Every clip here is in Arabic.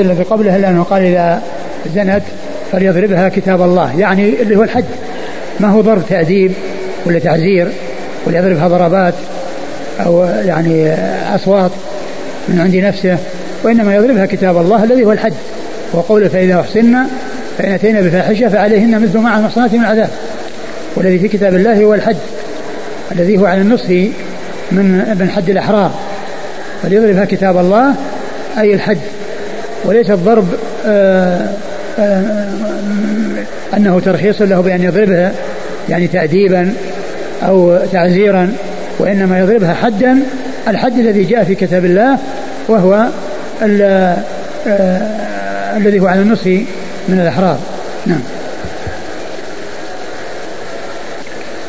الذي قبله الا انه قال إذا زنت فليضربها كتاب الله. يعني اللي هو الحد ما هو ضرب تأديب ولا تعزير ولا يضربها ضربات أو يعني أصوات من عند نفسه وإنما يضربها كتاب الله الذي هو الحد وقوله فإذا أحسن فإن أتينا بفاحشة فعليهن مثل ما المحصنات من العذاب. والذي في كتاب الله هو الحد الذي هو على النصف من من حد الأحرار. فليضربها كتاب الله أي الحد وليس الضرب آآ آآ أنه ترخيص له بأن يضربها يعني تأديبا أو تعزيرا وإنما يضربها حدا. الحد الذي جاء في كتاب الله وهو الذي هو على النصف من الأحرار. نعم.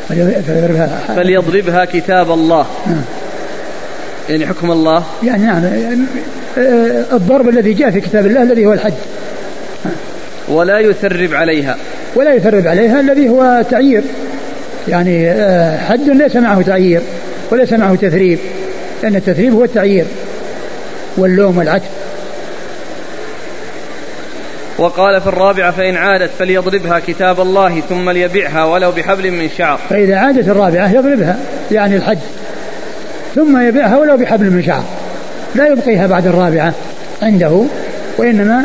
فليضربها, فليضربها كتاب الله. نعم. يعني حكم الله؟ يعني نعم. الضرب الذي جاء في كتاب الله الذي هو الحد ولا يثرب عليها. ولا يثرب عليها الذي هو تعيير. يعني حد ليس معه تعيير وليس معه تثريب لأن التثريب هو التعيير واللوم والعتب. وقال في الرابعة فإن عادت فليضربها كتاب الله ثم ليبعها ولو بحبل من شعر. فإذا عادت الرابعة يضربها يعني الحج ثم يبيعها ولو بحبل من شعر. لا يبقيها بعد الرابعة عنده وإنما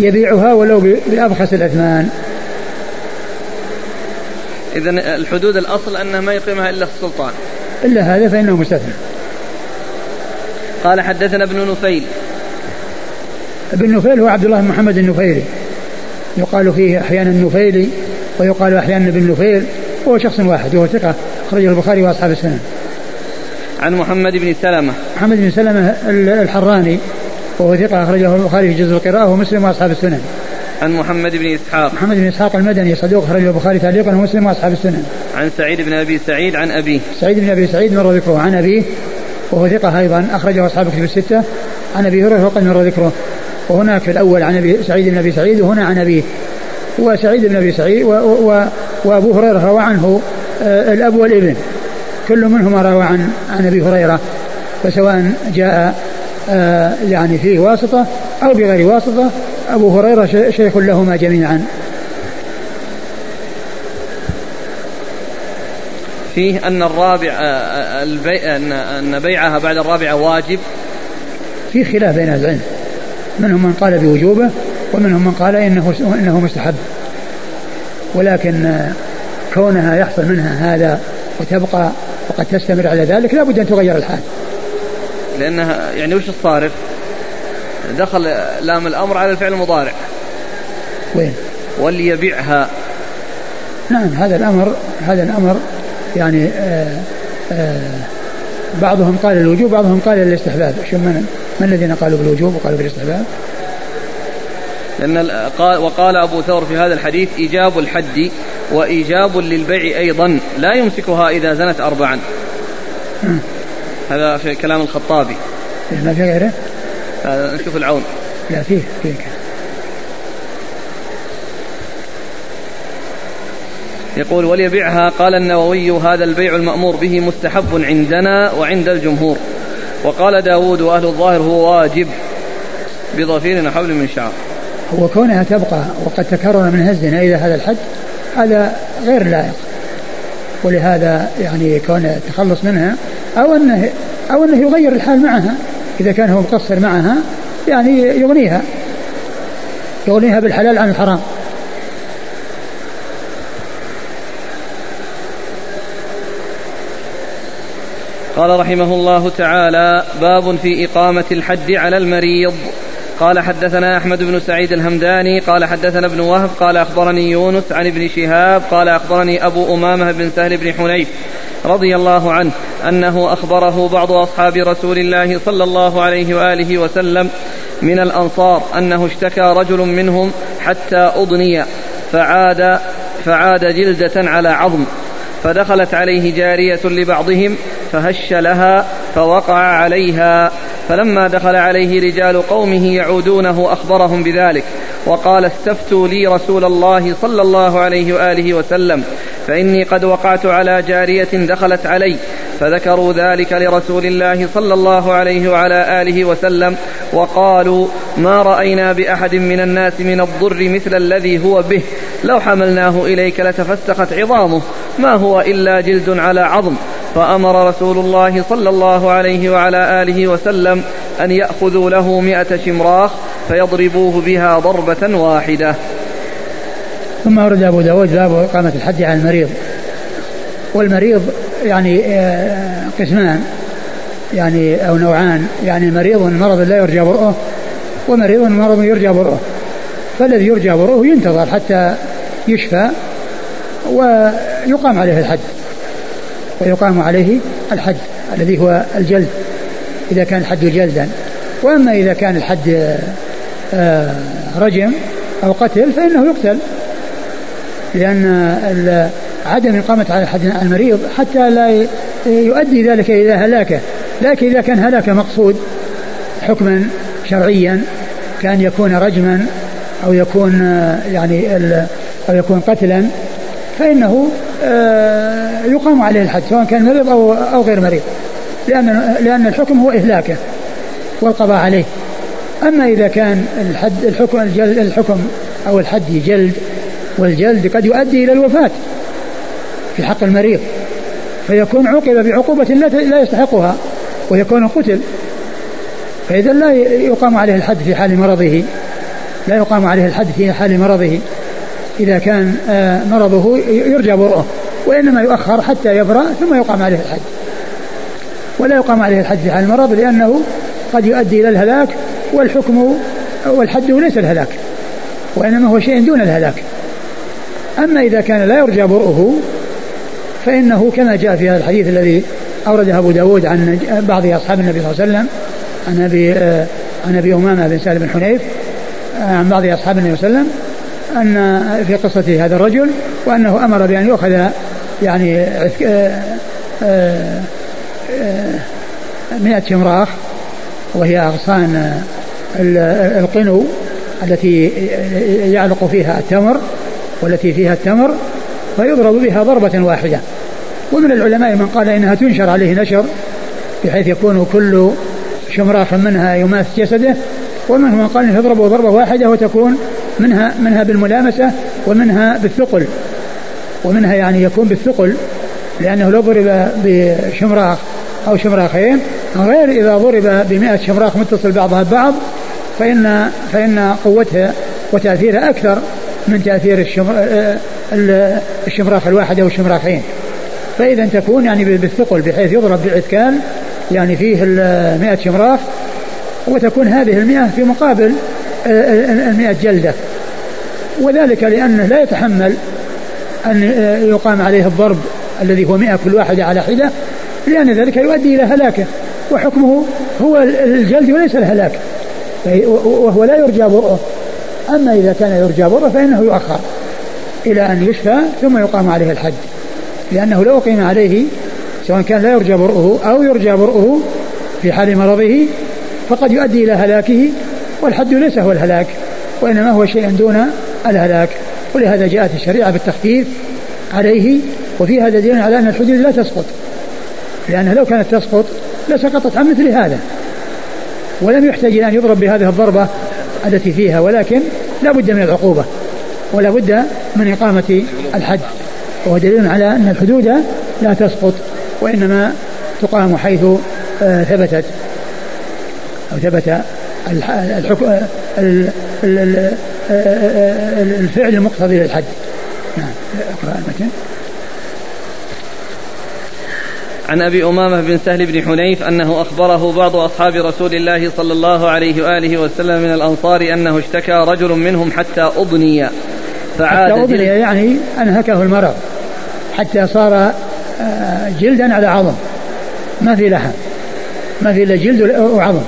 يبيعها ولو بأبخس الأثمان. إذا الحدود الأصل أنه ما يقيمها إلا السلطان. إلا هذا فإنه مستثنى. قال حدثنا ابن نفيل. ابن نفيل هو عبد الله بن محمد النفيلي. يقال فيه أحيانا النفيلي ويقال أحيانا ابن نفيل. هو شخص واحد وهو ثقة أخرجه البخاري وأصحاب السنن عن محمد بن سلمة. محمد بن سلمة الحراني وهو ثقة أخرجه البخاري في جزء القراءة ومسلم وأصحاب السنن. عن محمد بن إسحاق. محمد بن إسحاق المدني صدوق أخرجه البخاري تعليقا ومسلم وأصحاب السنن. عن سعيد بن أبي سعيد عن أبيه. سعيد بن أبي سعيد مر ذكره. عن أبيه وهو ثقة أيضا أخرجه أصحاب الكتب الستة. عن أبي هريرة وقد مر ذكره. وهناك في الأول عن أبي سعيد بن أبي سعيد وهنا عن أبيه. وسعيد بن أبي سعيد و و وأبو هريرة روى عنه الأب والابن. كل منهما روى عن عن أبي هريرة فسواء جاء يعني فيه واسطة أو بغير واسطة أبو هريرة شيخ لهما جميعا. فيه أن الرابع البيع أن بيعها بعد الرابعة واجب. في خلاف بين العلم. منهم من قال بوجوبه ومنهم من قال إنه إنه مستحب. ولكن كونها يحصل منها هذا وتبقى وقد تستمر على ذلك لابد أن تغير الحال. لأنها يعني وش الصارف؟ دخل لام الأمر على الفعل المضارع. وين؟ وليبيعها. نعم هذا الأمر هذا الأمر يعني آآ آآ بعضهم قال الوجوب بعضهم قال الاستحباب شو من, من الذين قالوا بالوجوب وقالوا بالاستحباب؟ لأن قال وقال أبو ثور في هذا الحديث إيجاب الحد. وإيجاب للبيع أيضا لا يمسكها إذا زنت أربعا. هذا في كلام الخطابي. ما في غيره؟ نشوف العون. لا فيه فيه. يقول وليبيعها قال النووي هذا البيع المأمور به مستحب عندنا وعند الجمهور وقال داود وأهل الظاهر هو واجب بضفير وحبل من شعر هو كونها تبقى وقد تكرر من الزنا إلى هذا الحد هذا غير لائق. ولهذا يعني كون التخلص منها أو أنه أو أنه يغير الحال معها إذا كان هو مقصر معها يعني يغنيها. يغنيها بالحلال عن الحرام. قال رحمه الله تعالى باب في إقامة الحد على المريض. قال حدثنا أحمد بن سعيد الهمداني قال حدثنا ابن وهب قال أخبرني يونس عن ابن شهاب قال أخبرني أبو أمامة بن سهل بن حنيف رضي الله عنه أنه أخبره بعض أصحاب رسول الله صلى الله عليه وآله وسلم من الأنصار أنه اشتكى رجل منهم حتى أضني فعاد فعاد جلدة على عظم فدخلت عليه جارية لبعضهم فهش لها فوقع عليها. فلما دخل عليه رجال قومه يعودونه أخبرهم بذلك وقال استفتوا لي رسول الله صلى الله عليه وآله وسلم فإني قد وقعت على جارية دخلت علي فذكروا ذلك لرسول الله صلى الله عليه وعلى آله وسلم وقالوا ما رأينا بأحد من الناس من الضر مثل الذي هو به لو حملناه إليك لتفسخت عظامه ما هو إلا جلد على عظم. فأمر رسول الله صلى الله عليه وعلى آله وسلم أن يأخذوا له مئة شمراخ فيضربوه بها ضربة واحدة. ثم ورد أبو داود باب إقامة الحد على المريض. والمريض يعني آه، قسمان يعني أو نوعان. يعني مريض مرض لا يرجى برؤه ومريض مرض يرجى برؤه. فالذي يرجى برؤه ينتظر حتى يشفى ويقام عليه الحد ويقام عليه الحد الذي هو الجلد إذا كان الحد جلدا. وأما إذا كان الحد آه، رجم أو قتل فإنه يقتل. لأن عدم إقامة على الحد المريض حتى لا يؤدي ذلك إلى هلاكة. لكن إذا كان هلاكه مقصود حكما شرعيا كان يكون رجما أو يكون آه، يعني أو يكون قتلا فإنه يقام عليه الحد سواء كان مريض أو أو غير مريض لأن لأن الحكم هو إهلاكه والقضاء عليه. أما إذا كان الحد الحكم الحكم أو الحد جلد والجلد قد يؤدي إلى الوفاة في حق المريض فيكون عوقب بعقوبة لا يستحقها ويكون قتل. فإذا لا يقام عليه الحد في حال مرضه لا يقام عليه الحد في حال مرضه. إذا كان آه، مرضه يرجى برؤه وإنما يؤخر حتى يبرأ ثم يقام عليه الحد ولا يقام عليه الحد في حال المرض لأنه قد يؤدي إلى الهلاك والحكم والحد ليس الهلاك وإنما هو شيء دون الهلاك. أما إذا كان لا يرجى برؤه فإنه كما جاء في هذا الحديث الذي أورده أبو داود عن بعض أصحاب النبي صلى الله عليه وسلم عن أبي عن أبي أمامة بن سالم بن حنيف عن بعض أصحاب النبي صلى الله عليه وسلم أن في قصة هذا الرجل وأنه أمر بأن يؤخذ يعني مئة شمراخ وهي أغصان القنو التي يعلق فيها التمر والتي فيها التمر فيضرب بها ضربة واحدة. ومن العلماء من قال إنها تنشر عليه نشر بحيث يكون كل شمراخ منها يماس جسده ومنهم من قال تضرب ضربة واحدة وتكون منها منها بالملامسة ومنها بالثقل. ومنها يعني يكون بالثقل لأنه لو ضرب بشمراخ أو شمراخين غير إذا ضرب بمئة شمراخ متصل بعضها ببعض فإن فإن قوتها وتأثيرها أكثر من تأثير الشمر الشمراخ الواحد أو الشمراخين. فإذا تكون يعني بالثقل بحيث يضرب بعثكان يعني فيه المئة شمراخ وتكون هذه المئة في مقابل المئة جلدة. وذلك لأنه لا يتحمل أن يقام عليه الضرب الذي هو مئة كل واحدة على حدة لأن ذلك يؤدي إلى هلاكة وحكمه هو الجلد وليس الهلاك وهو لا يرجى برؤه. أما إذا كان يرجى برؤه فإنه يؤخر إلى أن يشفى ثم يقام عليه الحد لأنه لو أقيم عليه سواء كان لا يرجى برؤه أو يرجى برؤه في حال مرضه فقد يؤدي إلى هلاكه والحد ليس هو الهلاك وإنما هو شيء دون الهلاك. ولهذا جاءت الشريعة بالتخفيف عليه وفي هذا دليل على أن الحدود لا تسقط. لأنها لو كانت تسقط لسقطت عن مثل هذا. ولم يحتاج إلى أن يضرب بهذه الضربة التي فيها ولكن لا بد من العقوبة ولا بد من إقامة الحد. وهو دليل على أن الحدود لا تسقط وإنما تقام حيث آه، ثبتت أو ثبت الفعل المقتضي للحد نعم. اقرأ المتن عن أبي أمامة بن سهل بن حنيف أنه أخبره بعض أصحاب رسول الله صلى الله عليه وآله وسلم من الأنصار أنه اشتكى رجل منهم حتى اضني فعاد حتى أضني يعني أنهكه المرض. حتى صار آه، جلدا على عظم. ما في لحم. ما في إلا جلد وعظم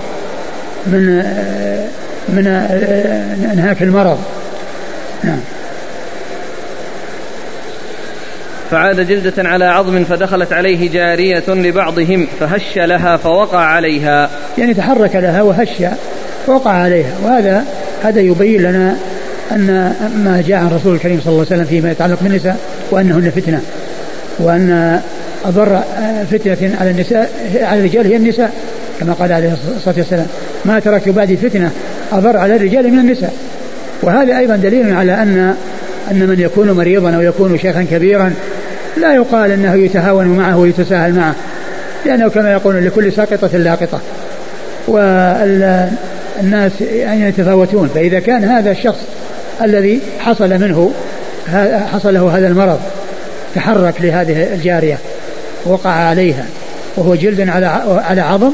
من من انهاك المرض. نعم. فعاد جلدة على عظم فدخلت عليه جارية لبعضهم فهش لها فوقع عليها. يعني تحرك لها وهش فوقع عليها. وهذا هذا يبين لنا أن ما جاء عن الرسول الكريم صلى الله عليه وسلم فيما يتعلق بالنساء وأنهن فتنة. وأن أضر فتنة على النساء على الرجال هي النساء كما قال عليه الصلاة والسلام. ما تركت بعدي فتنة أضر على الرجال من النساء. وهذا أيضا دليل على أن أن من يكون مريضا أو يكون شيخا كبيرا لا يقال أنه يتهاون معه ويتساهل معه لأنه كما يقولون لكل ساقطة لاقطة. والناس يعني يتفاوتون؟ فإذا كان هذا الشخص الذي حصل منه حصل له هذا المرض تحرك لهذه الجارية وقع عليها وهو جلد على على عظم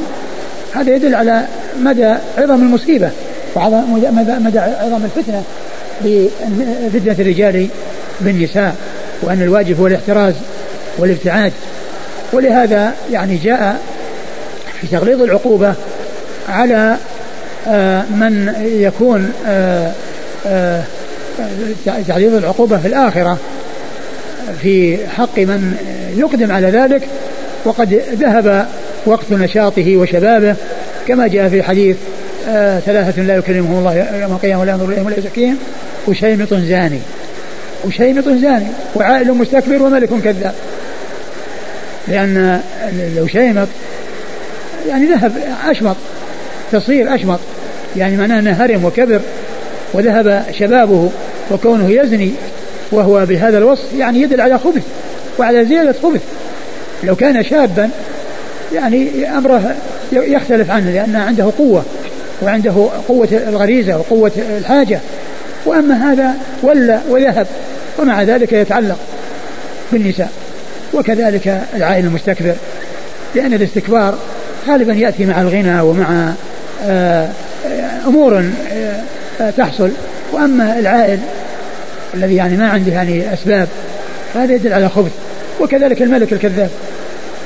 هذا يدل على مدى عظم المصيبة وعظم مدى عظم الفتنة بفتنة الرجال بالنساء وأن الواجب هو الاحتراز والابتعاد. ولهذا يعني جاء في تغليظ العقوبة على آه، من يكون آه، آه، تغليظ العقوبة في الآخرة في حق من يقدم على ذلك. وقد ذهب وقت نشاطه وشبابه كما جاء في حديث ثلاثة لا يكلمهم الله يوم القيامة ولا ينظر إليهم ولا يزكيهم وشيمط زاني. وشيمط زاني. وعائل مستكبر وملك كذاب. لأن لو شيمط يعني ذهب أشمط. تصير أشمط. يعني معناه أنه هرم وكبر وذهب شبابه وكونه يزني وهو بهذا الوصف يعني يدل على خبث وعلى زيادة خبث. لو كان شابا يعني أمره يختلف عنه لأن عنده قوة وعنده قوة الغريزة وقوة الحاجة. وأما هذا ولى وذهب ومع ذلك يتعلق بالنساء وكذلك العائل المستكبر لأن الاستكبار غالبا يأتي مع الغنى ومع آه، أمور آه، تحصل. وأما العائل الذي يعني ما عنده يعني أسباب فهذا يدل على خبث. وكذلك الملك الكذاب.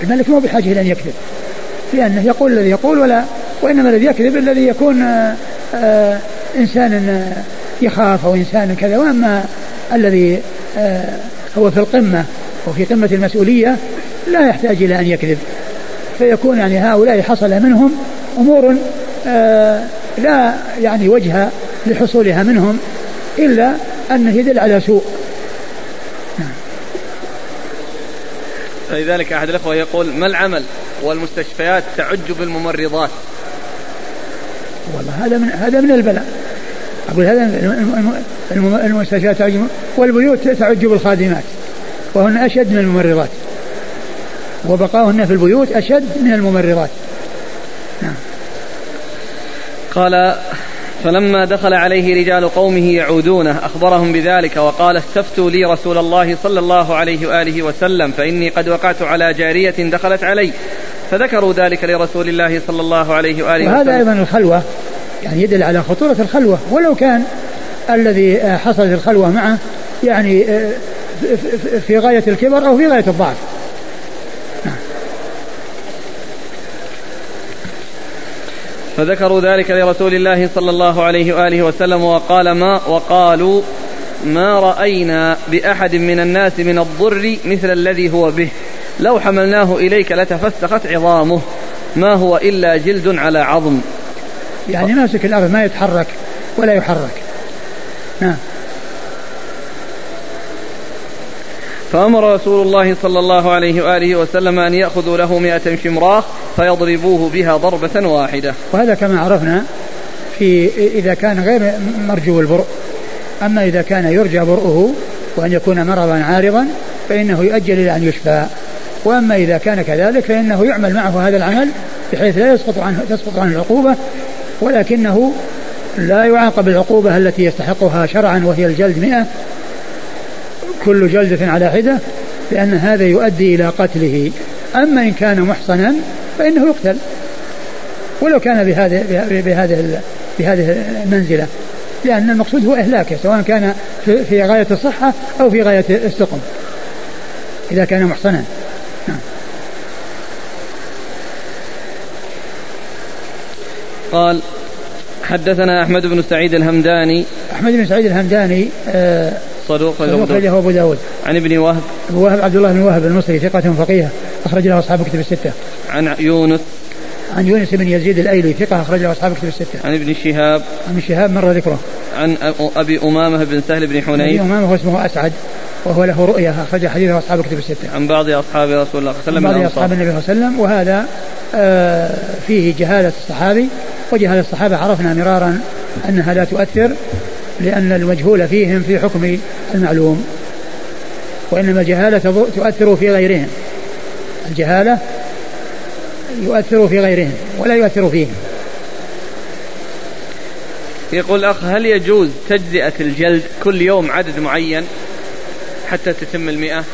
الملك مو بحاجة إلى أن يكذب. لأنه يقول الذي يقول ولا وإنما الذي يكذب الذي يكون آه، إنسان يخاف أو إنسان كذا. وأما الذي هو في القمة وفي قمة المسؤولية لا يحتاج إلى أن يكذب. فيكون يعني هؤلاء حصل منهم أمور آه لا يعني وجه لحصولها منهم إلا أنه يدل على سوء. فلذلك أحد الأخوة يقول ما العمل؟ والمستشفيات تعج بالممرضات. والله هذا من هذا من البلاء. أقول هذا المستشفيات تعج والبيوت تعج بالخادمات وهن أشد من الممرضات. وبقاؤهن في البيوت أشد من الممرضات. نعم. قال فلما دخل عليه رجال قومه يعودونه أخبرهم بذلك وقال استفتوا لي رسول الله صلى الله عليه وآله وسلم فإني قد وقعت على جارية دخلت علي. فذكروا ذلك لرسول الله صلى الله عليه وآله وسلم. وهذا أيضا الخلوة يعني يدل على خطورة الخلوة. ولو كان الذي حصلت الخلوة معه يعني في غاية الكبر أو في غاية الضعف. فذكروا ذلك لرسول الله صلى الله عليه وآله وسلم وقال ما وقالوا ما رأينا بأحد من الناس من الضر مثل الذي هو به. لو حملناه إليك لتفسخت عظامه. ما هو إلا جلد على عظم. يعني ماسك الأرض ما يتحرك ولا يحرك. نعم. فأمر رسول الله صلى الله عليه وآله وسلم أن يأخذوا له مئة شمراخ فيضربوه بها ضربة واحدة. وهذا كما عرفنا في إذا كان غير مرجو البرء أما إذا كان يرجى برؤه وأن يكون مرضا عارضا فإنه يؤجل إلى أن يشفى. وأما إذا كان كذلك فإنه يعمل معه هذا العمل بحيث لا يسقط عنه تسقط عنه العقوبة ولكنه لا يعاقب العقوبة التي يستحقها شرعا وهي الجلد مئة كل جلدة على حدة لأن هذا يؤدي إلى قتله. أما إن كان محصنا فإنه يقتل. ولو كان بهذه بهذه بهذه المنزلة. لأن المقصود هو إهلاكه سواء كان في غاية الصحة أو في غاية السقم. إذا كان محصنا. قال حدثنا أحمد بن سعيد الهمداني أحمد بن سعيد الهمداني آه صدوق أخرجه أبو داود عن ابن وهب أبو وهب عبد الله بن وهب المصري ثقة فقيه أخرج له أصحاب كتب الستة عن يونس عن يونس بن يزيد الأيلي ثقة أخرج له أصحاب كتب الستة. عن ابن شهاب عن شهاب مر ذكره. عن أبي أمامة بن سهل بن حنيف. أبي أمامة هو اسمه أسعد وهو له رؤية أخرج حديثه أصحاب كتب الستة. عن بعض أصحاب رسول الله صلى الله عليه وسلم. عن بعض أصحاب النبي صلى الله عليه وسلم وهذا آه فيه جهالة الصحابي وجهاله الصحابة عرفنا مرارا أنها لا تؤثر لأن المجهول فيهم في حكم المعلوم وإنما الجهالة تؤثر في غيرهم. الجهالة يؤثر في غيرهم ولا يؤثر فيهم. يقول أخ هل يجوز تجزئة الجلد كل يوم عدد معين حتى تتم المئة؟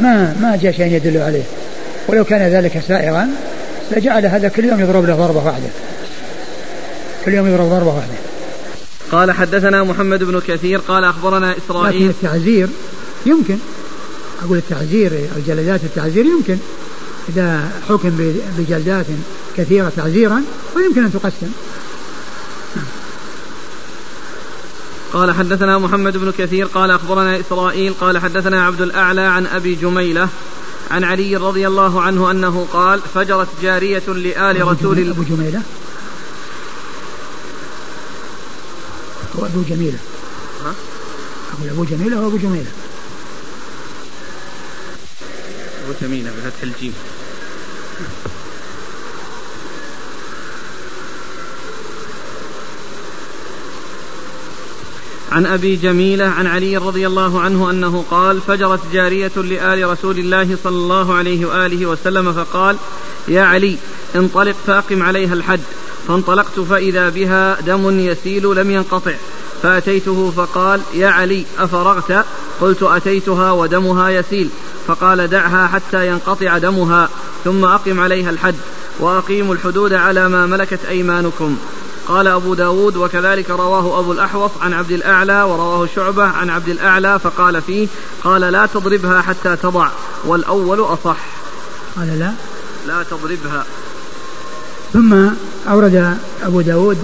ما ما جاء شيء يدل عليه. ولو كان ذلك سائغا لجعل هذا كل يوم يضرب له ضربة واحدة. كل يوم يضرب ضربة واحدة. قال حدثنا محمد بن كثير قال أخبرنا إسرائيل. لكن التعزير يمكن. أقول التعزير الجلدات التعزير يمكن. إذا حكم بجلدات كثيرة تعزيرا ويمكن أن تقسم. قال حدثنا محمد بن كثير قال أخبرنا إسرائيل قال حدثنا عبد الأعلى عن أبي جميلة عن علي رضي الله عنه أنه قال فجرت جارية لآل رسول الله. أبو جميلة. هو أبو جميلة. ها؟ أقول أبو جميلة هو أبو جميلة. أبو جميلة بفتح الجيم عن أبي جميلة عن علي رضي الله عنه أنه قال فجرت جارية لآل رسول الله صلى الله عليه وآله وسلم فقال يا علي انطلق فاقم عليها الحد فانطلقت فإذا بها دم يسيل لم ينقطع فأتيته فقال يا علي أفرغت؟ قلت أتيتها ودمها يسيل فقال دعها حتى ينقطع دمها ثم أقم عليها الحد وأقيموا الحدود على ما ملكت أيمانكم قال أبو داود وكذلك رواه أبو الأحوص عن عبد الأعلى ورواه شعبة عن عبد الأعلى فقال فيه قال لا تضربها حتى تضع والأول أصح. قال لا. لا تضربها. ثم أورد أبو داود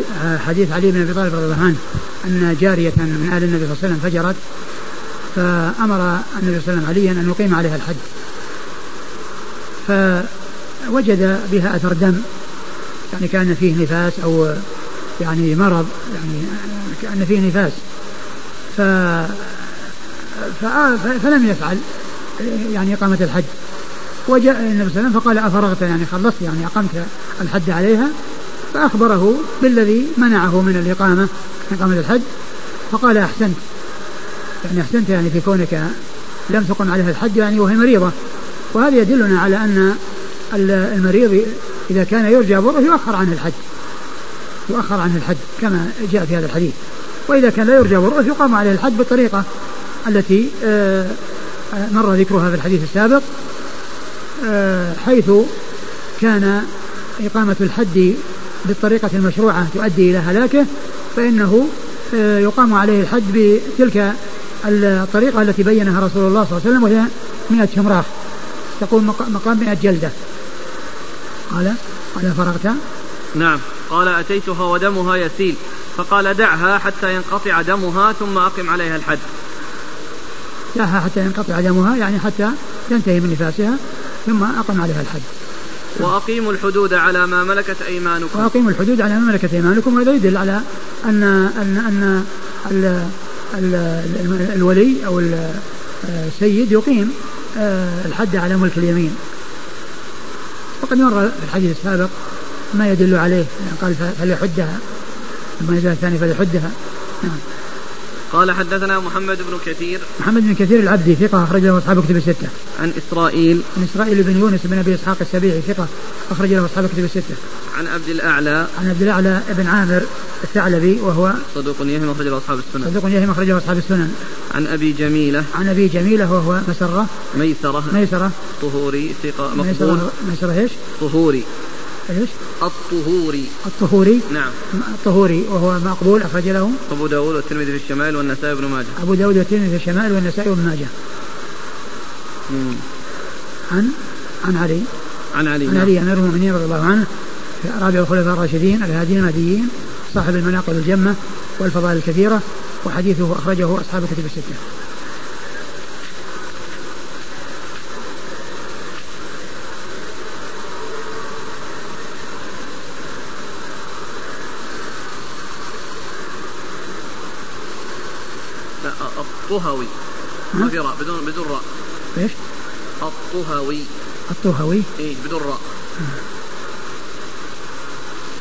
حديث علي بن أبي طالب رضي الله عنه أن جارية من آل النبي صلى الله عليه وسلم فجرت فأمر النبي صلى الله عليه وسلم عليا أن يقيم عليها الحد فوجد بها أثر دم يعني كان فيه نفاس أو يعني مرض يعني كأن فيه نفاس. ف فلم يفعل يعني إقامة الحج. وجاء النبي صلى الله عليه وسلم فقال أفرغت يعني خلصت يعني أقمت الحج عليها. فأخبره بالذي منعه من الإقامة إقامة الحج. فقال أحسنت يعني أحسنت يعني في كونك لم تقم عليها الحج يعني وهي مريضة. وهذا يدلنا على أن المريض إذا كان يرجى بره يؤخر عنه الحج. يؤخر عنه الحج كما جاء في هذا الحديث. وإذا كان لا يرجى بره يقام عليه الحج بالطريقة التي آه، مر ذكرها في الحديث السابق آه، حيث كان إقامة الحد بالطريقة المشروعة تؤدي إلى هلاكه فإنه آه، يقام عليه الحج بتلك الطريقة التي بينها رسول الله صلى الله عليه وسلم وهي 100 شمراخ. تقول مقام 100 جلدة. قال؟ قال فرغت؟ نعم. قال أتيتها ودمها يسيل. فقال دعها حتى ينقطع دمها ثم أقم عليها الحد. دعها حتى ينقطع دمها يعني حتى تنتهي من نفاسها ثم أقم عليها الحد. وأقيموا الحدود على ما ملكت أيمانكم. وأقيموا الحدود على ما ملكت أيمانكم وهذا يدل على أن أن أن ال الولي أو السيد يقيم آه، الحد على ملك اليمين. وقد مر في الحديث السابق ما يدل عليه. يعني قال فليحدها. ثم إذا الثاني فليحدها. نعم. قال حدثنا محمد بن كثير. محمد بن كثير العبدي ثقة أخرج له أصحاب كتب الستة. عن إسرائيل. عن إسرائيل بن يونس بن أبي إسحاق السبيعي ثقة أخرج له أصحاب كتب الستة. عن عبد الأعلى. عن عبد الأعلى بن عامر الثعلبي وهو صدوق يهم أخرج له أصحاب السنن. صدوق يهم أخرج له أصحاب السنن. عن أبي جميلة. عن أبي جميلة وهو مسرة. ميسرة. ميسرة. طهوري ثقة مقبول. ميسرة, ميسرة إيش؟ طهوري. إيش؟ الطهوري. الطهوري؟ نعم. الطهوري وهو مقبول أخرج له؟ أبو داود والترمذي في الشمال والنسائي بن ماجه. أبو داود والترمذي في الشمال والنسائي بن ماجه. عن عن علي. عن علي عن علي أمير المؤمنين رضي الله عنه رابع الخلفاء الراشدين الهادين المهديين صاحب المناقب الجمة والفضائل الكثيرة وحديثه أخرجه أصحاب الكتب الستة. الطهوي. ما في راء بدون بدون راء. إيش؟ الطهوي. الطهوي؟ اي بدون راء.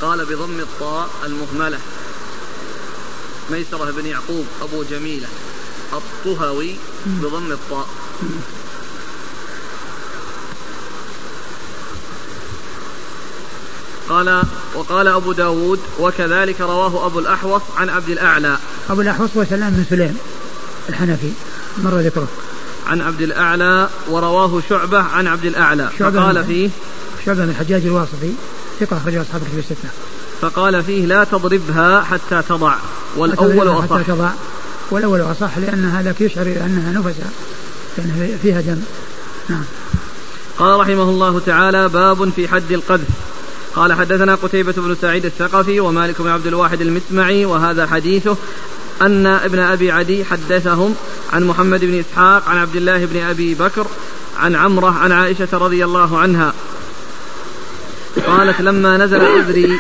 قال بضم الطاء المهملة. ميسرة بن يعقوب أبو جميلة. الطهوي بضم الطاء. قال وقال أبو داود وكذلك رواه أبو الأحوص عن عبد الأعلى. أبو الأحوص هو سلام بن سليم. الحنفي مر ذكره. عن عبد الأعلى ورواه شعبة عن عبد الأعلى. شعبة فقال فيه شعبة الحجاج الواسطي ثقة أخرج أصحاب الكتب الستة. فقال فيه لا تضربها حتى تضع والأول أصح حتى تضع والأول أصح لأن هذا يشعر أنها نفسا لأن فيها دم نعم. قال رحمه الله تعالى باب في حد القذف. قال حدثنا قتيبة بن سعيد الثقفي ومالك بن عبد الواحد المسمعي وهذا حديثه. أن ابن أبي عدي حدثهم عن محمد بن إسحاق عن عبد الله بن أبي بكر عن عمرة عن عائشة رضي الله عنها. قالت لما نزل عذري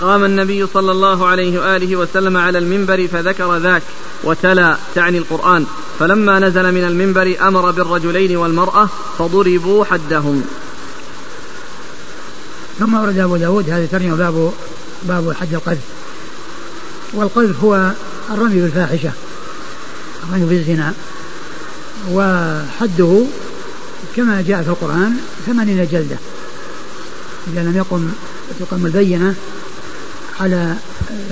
قام النبي صلى الله عليه وآله وسلم على المنبر فذكر ذاك وتلا تعني القرآن. فلما نزل من المنبر أمر بالرجلين والمرأة فضربوا حدهم. ثم ورد أبو داود هذه ترجمة باب باب حد القذف والقذف هو الرمي بالفاحشة الرمي بالزنا. وحده كما جاء في القرآن ثمانين جلدة. إذا لم يقم تقم البينة على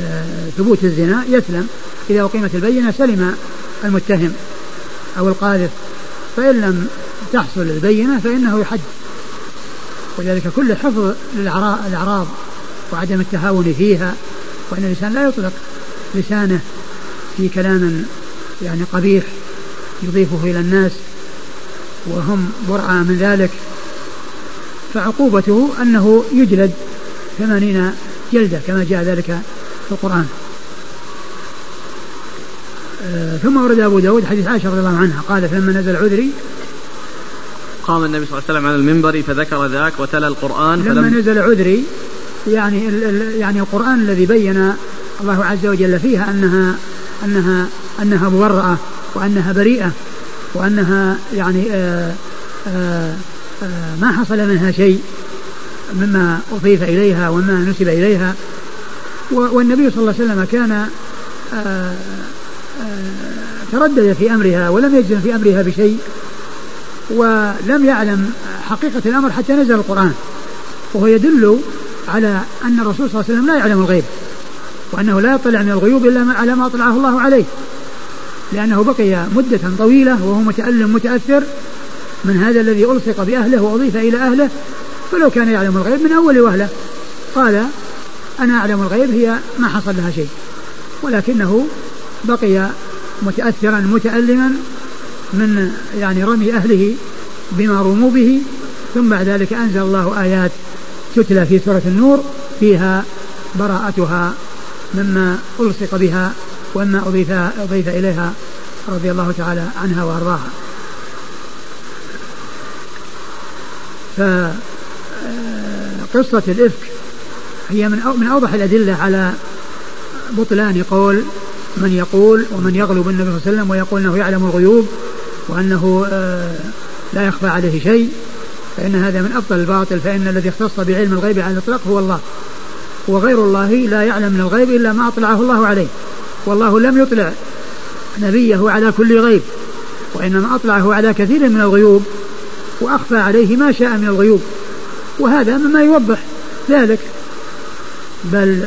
آه، ثبوت الزنا يسلم. إذا أقيمت البينة سلم المتهم أو القاذف. فإن لم تحصل البينة فإنه يحد ولذلك كل حفظ للأعراض وعدم التهاون فيها. وأن الإنسان لا يطلق لسانه في كلام يعني قبيح يضيفه إلى الناس وهم برعى من ذلك فعقوبته أنه يجلد ثمانين جلدة كما جاء ذلك في القرآن. آه ثم ورد أبو داود حديث عائشة رضي الله عنها قال فلما نزل عذري قام النبي صلى الله عليه وسلم على المنبر فذكر ذاك وتلا القرآن لما فلم نزل عذري يعني يعني القرآن الذي بين الله عز وجل فيها أنها أنها أنها مبرأة وأنها بريئة وأنها يعني آآ آه، آآ آه، آه، ما حصل منها شيء مما أضيف إليها وما نسب إليها. والنبي صلى الله عليه وسلم كان تردد في أمرها ولم يجزم في أمرها بشيء ولم يعلم حقيقة الأمر حتى نزل القرآن. وهو يدل على أن الرسول صلى الله عليه وسلم لا يعلم الغيب. وأنه لا يطلع من الغيوب إلا على ما أطلعه الله عليه. لأنه بقي مدة طويلة وهو متألم متأثر من هذا الذي ألصق بأهله وأضيف إلى أهله فلو كان يعلم الغيب من أول وهلة. قال أنا أعلم الغيب هي ما حصل لها شيء. ولكنه بقي متأثرا متألما من يعني رمي أهله بما رموا به ثم بعد ذلك أنزل الله آيات تتلى في سورة النور فيها براءتها مما ألصق بها وما أضيف, أضيف إليها رضي الله تعالى عنها وأرضاها. فقصة الإفك هي من من أوضح الأدلة على بطلان قول من يقول ومن يغلب النبي صلى الله عليه وسلم ويقول أنه يعلم الغيوب وأنه آه، لا يخفى عليه شيء فإن هذا من أبطل الباطل فإن الذي اختص بعلم الغيب على الإطلاق هو الله. وغير الله لا يعلم من الغيب إلا ما أطلعه الله عليه. والله لم يطلع نبيه على كل غيب وإنما أطلعه على كثير من الغيوب وأخفى عليه ما شاء من الغيوب. وهذا مما يوضح ذلك. بل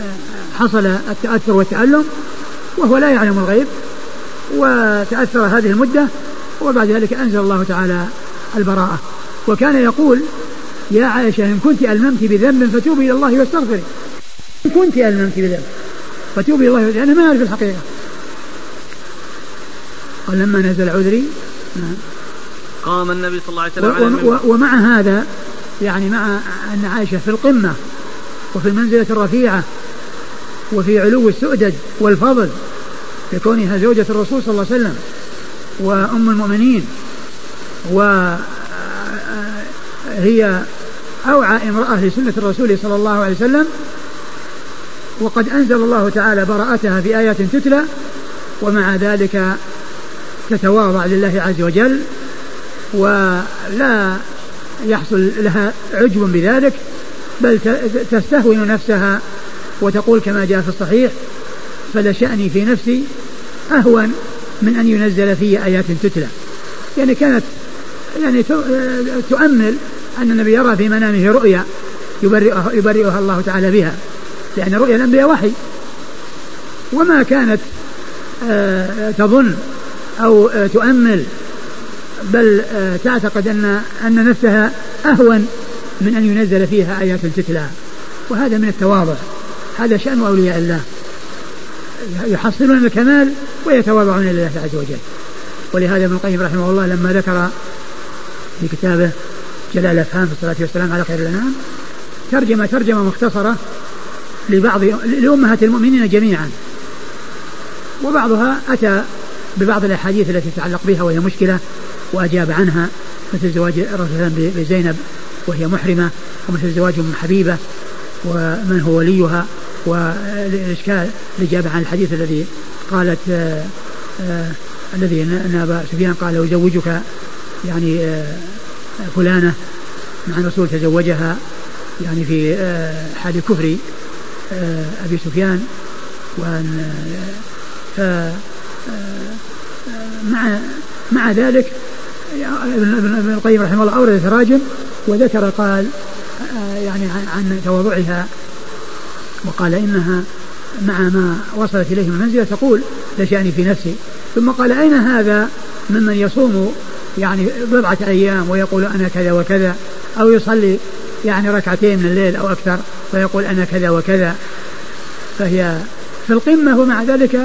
حصل التأثر والتألم وهو لا يعلم الغيب وتأثر هذه المدة وبعد ذلك أنزل الله تعالى البراءة. وكان يقول يا عائشة إن كنت ألممت بذنب فتوبي إلى الله واستغفري. إن كنت ألممت بذنب فتوبي الله لأنه ما يعرف الحقيقة. قال لما نزل عذري نعم. قام النبي صلى الله عليه وسلم و و ومع هذا يعني مع أن عائشة في القمة وفي المنزلة الرفيعة وفي علو السؤدد والفضل لكونها زوجة الرسول صلى الله عليه وسلم وأم المؤمنين وهي أوعى امرأة لسنة الرسول صلى الله عليه وسلم وقد أنزل الله تعالى براءتها في آيات تتلى ومع ذلك تتواضع لله عز وجل ولا يحصل لها عجب بذلك بل تستهون نفسها وتقول كما جاء في الصحيح فلشأني في نفسي أهون من أن ينزل في آيات تتلى. يعني كانت يعني تؤمل أن النبي يرى في منامه رؤيا يبرئها, يبرئها الله تعالى بها. لأن رؤيا الأنبياء وحي. وما كانت آه، تظن أو آه، تؤمل بل آه، تعتقد أن أن نفسها أهون من أن ينزل فيها آيات تتلى وهذا من التواضع. هذا شأن أولياء الله. يحصلون الكمال ويتواضعون لله عز وجل. ولهذا ابن القيم رحمه الله لما ذكر في كتابه جلال الأفهام في الصلاة والسلام على خير الأنام ترجم ترجمة مختصرة لبعض لأمهات المؤمنين جميعا. وبعضها أتى ببعض الأحاديث التي تتعلق بها وهي مشكلة وأجاب عنها مثل زواج الرسول بزينب وهي محرمة ومثل زواج أم حبيبة ومن هو وليها والإشكال الإجابة عن الحديث الذي قالت آآ آه، آآ آه، الذي أن أبا سفيان قال أزوجك يعني آه، فلانة مع الرسول تزوجها يعني في حال كفر أبي سفيان وأن مع مع ذلك ابن القيم رحمه الله أورد تراجم وذكر قال يعني عن تواضعها وقال إنها مع ما وصلت إليه من منزلة تقول لشأني في نفسي. ثم قال أين هذا ممن يصوم يعني بضعة أيام ويقول أنا كذا وكذا أو يصلي يعني ركعتين من الليل أو أكثر؟ ويقول أنا كذا وكذا. فهي في القمة ومع ذلك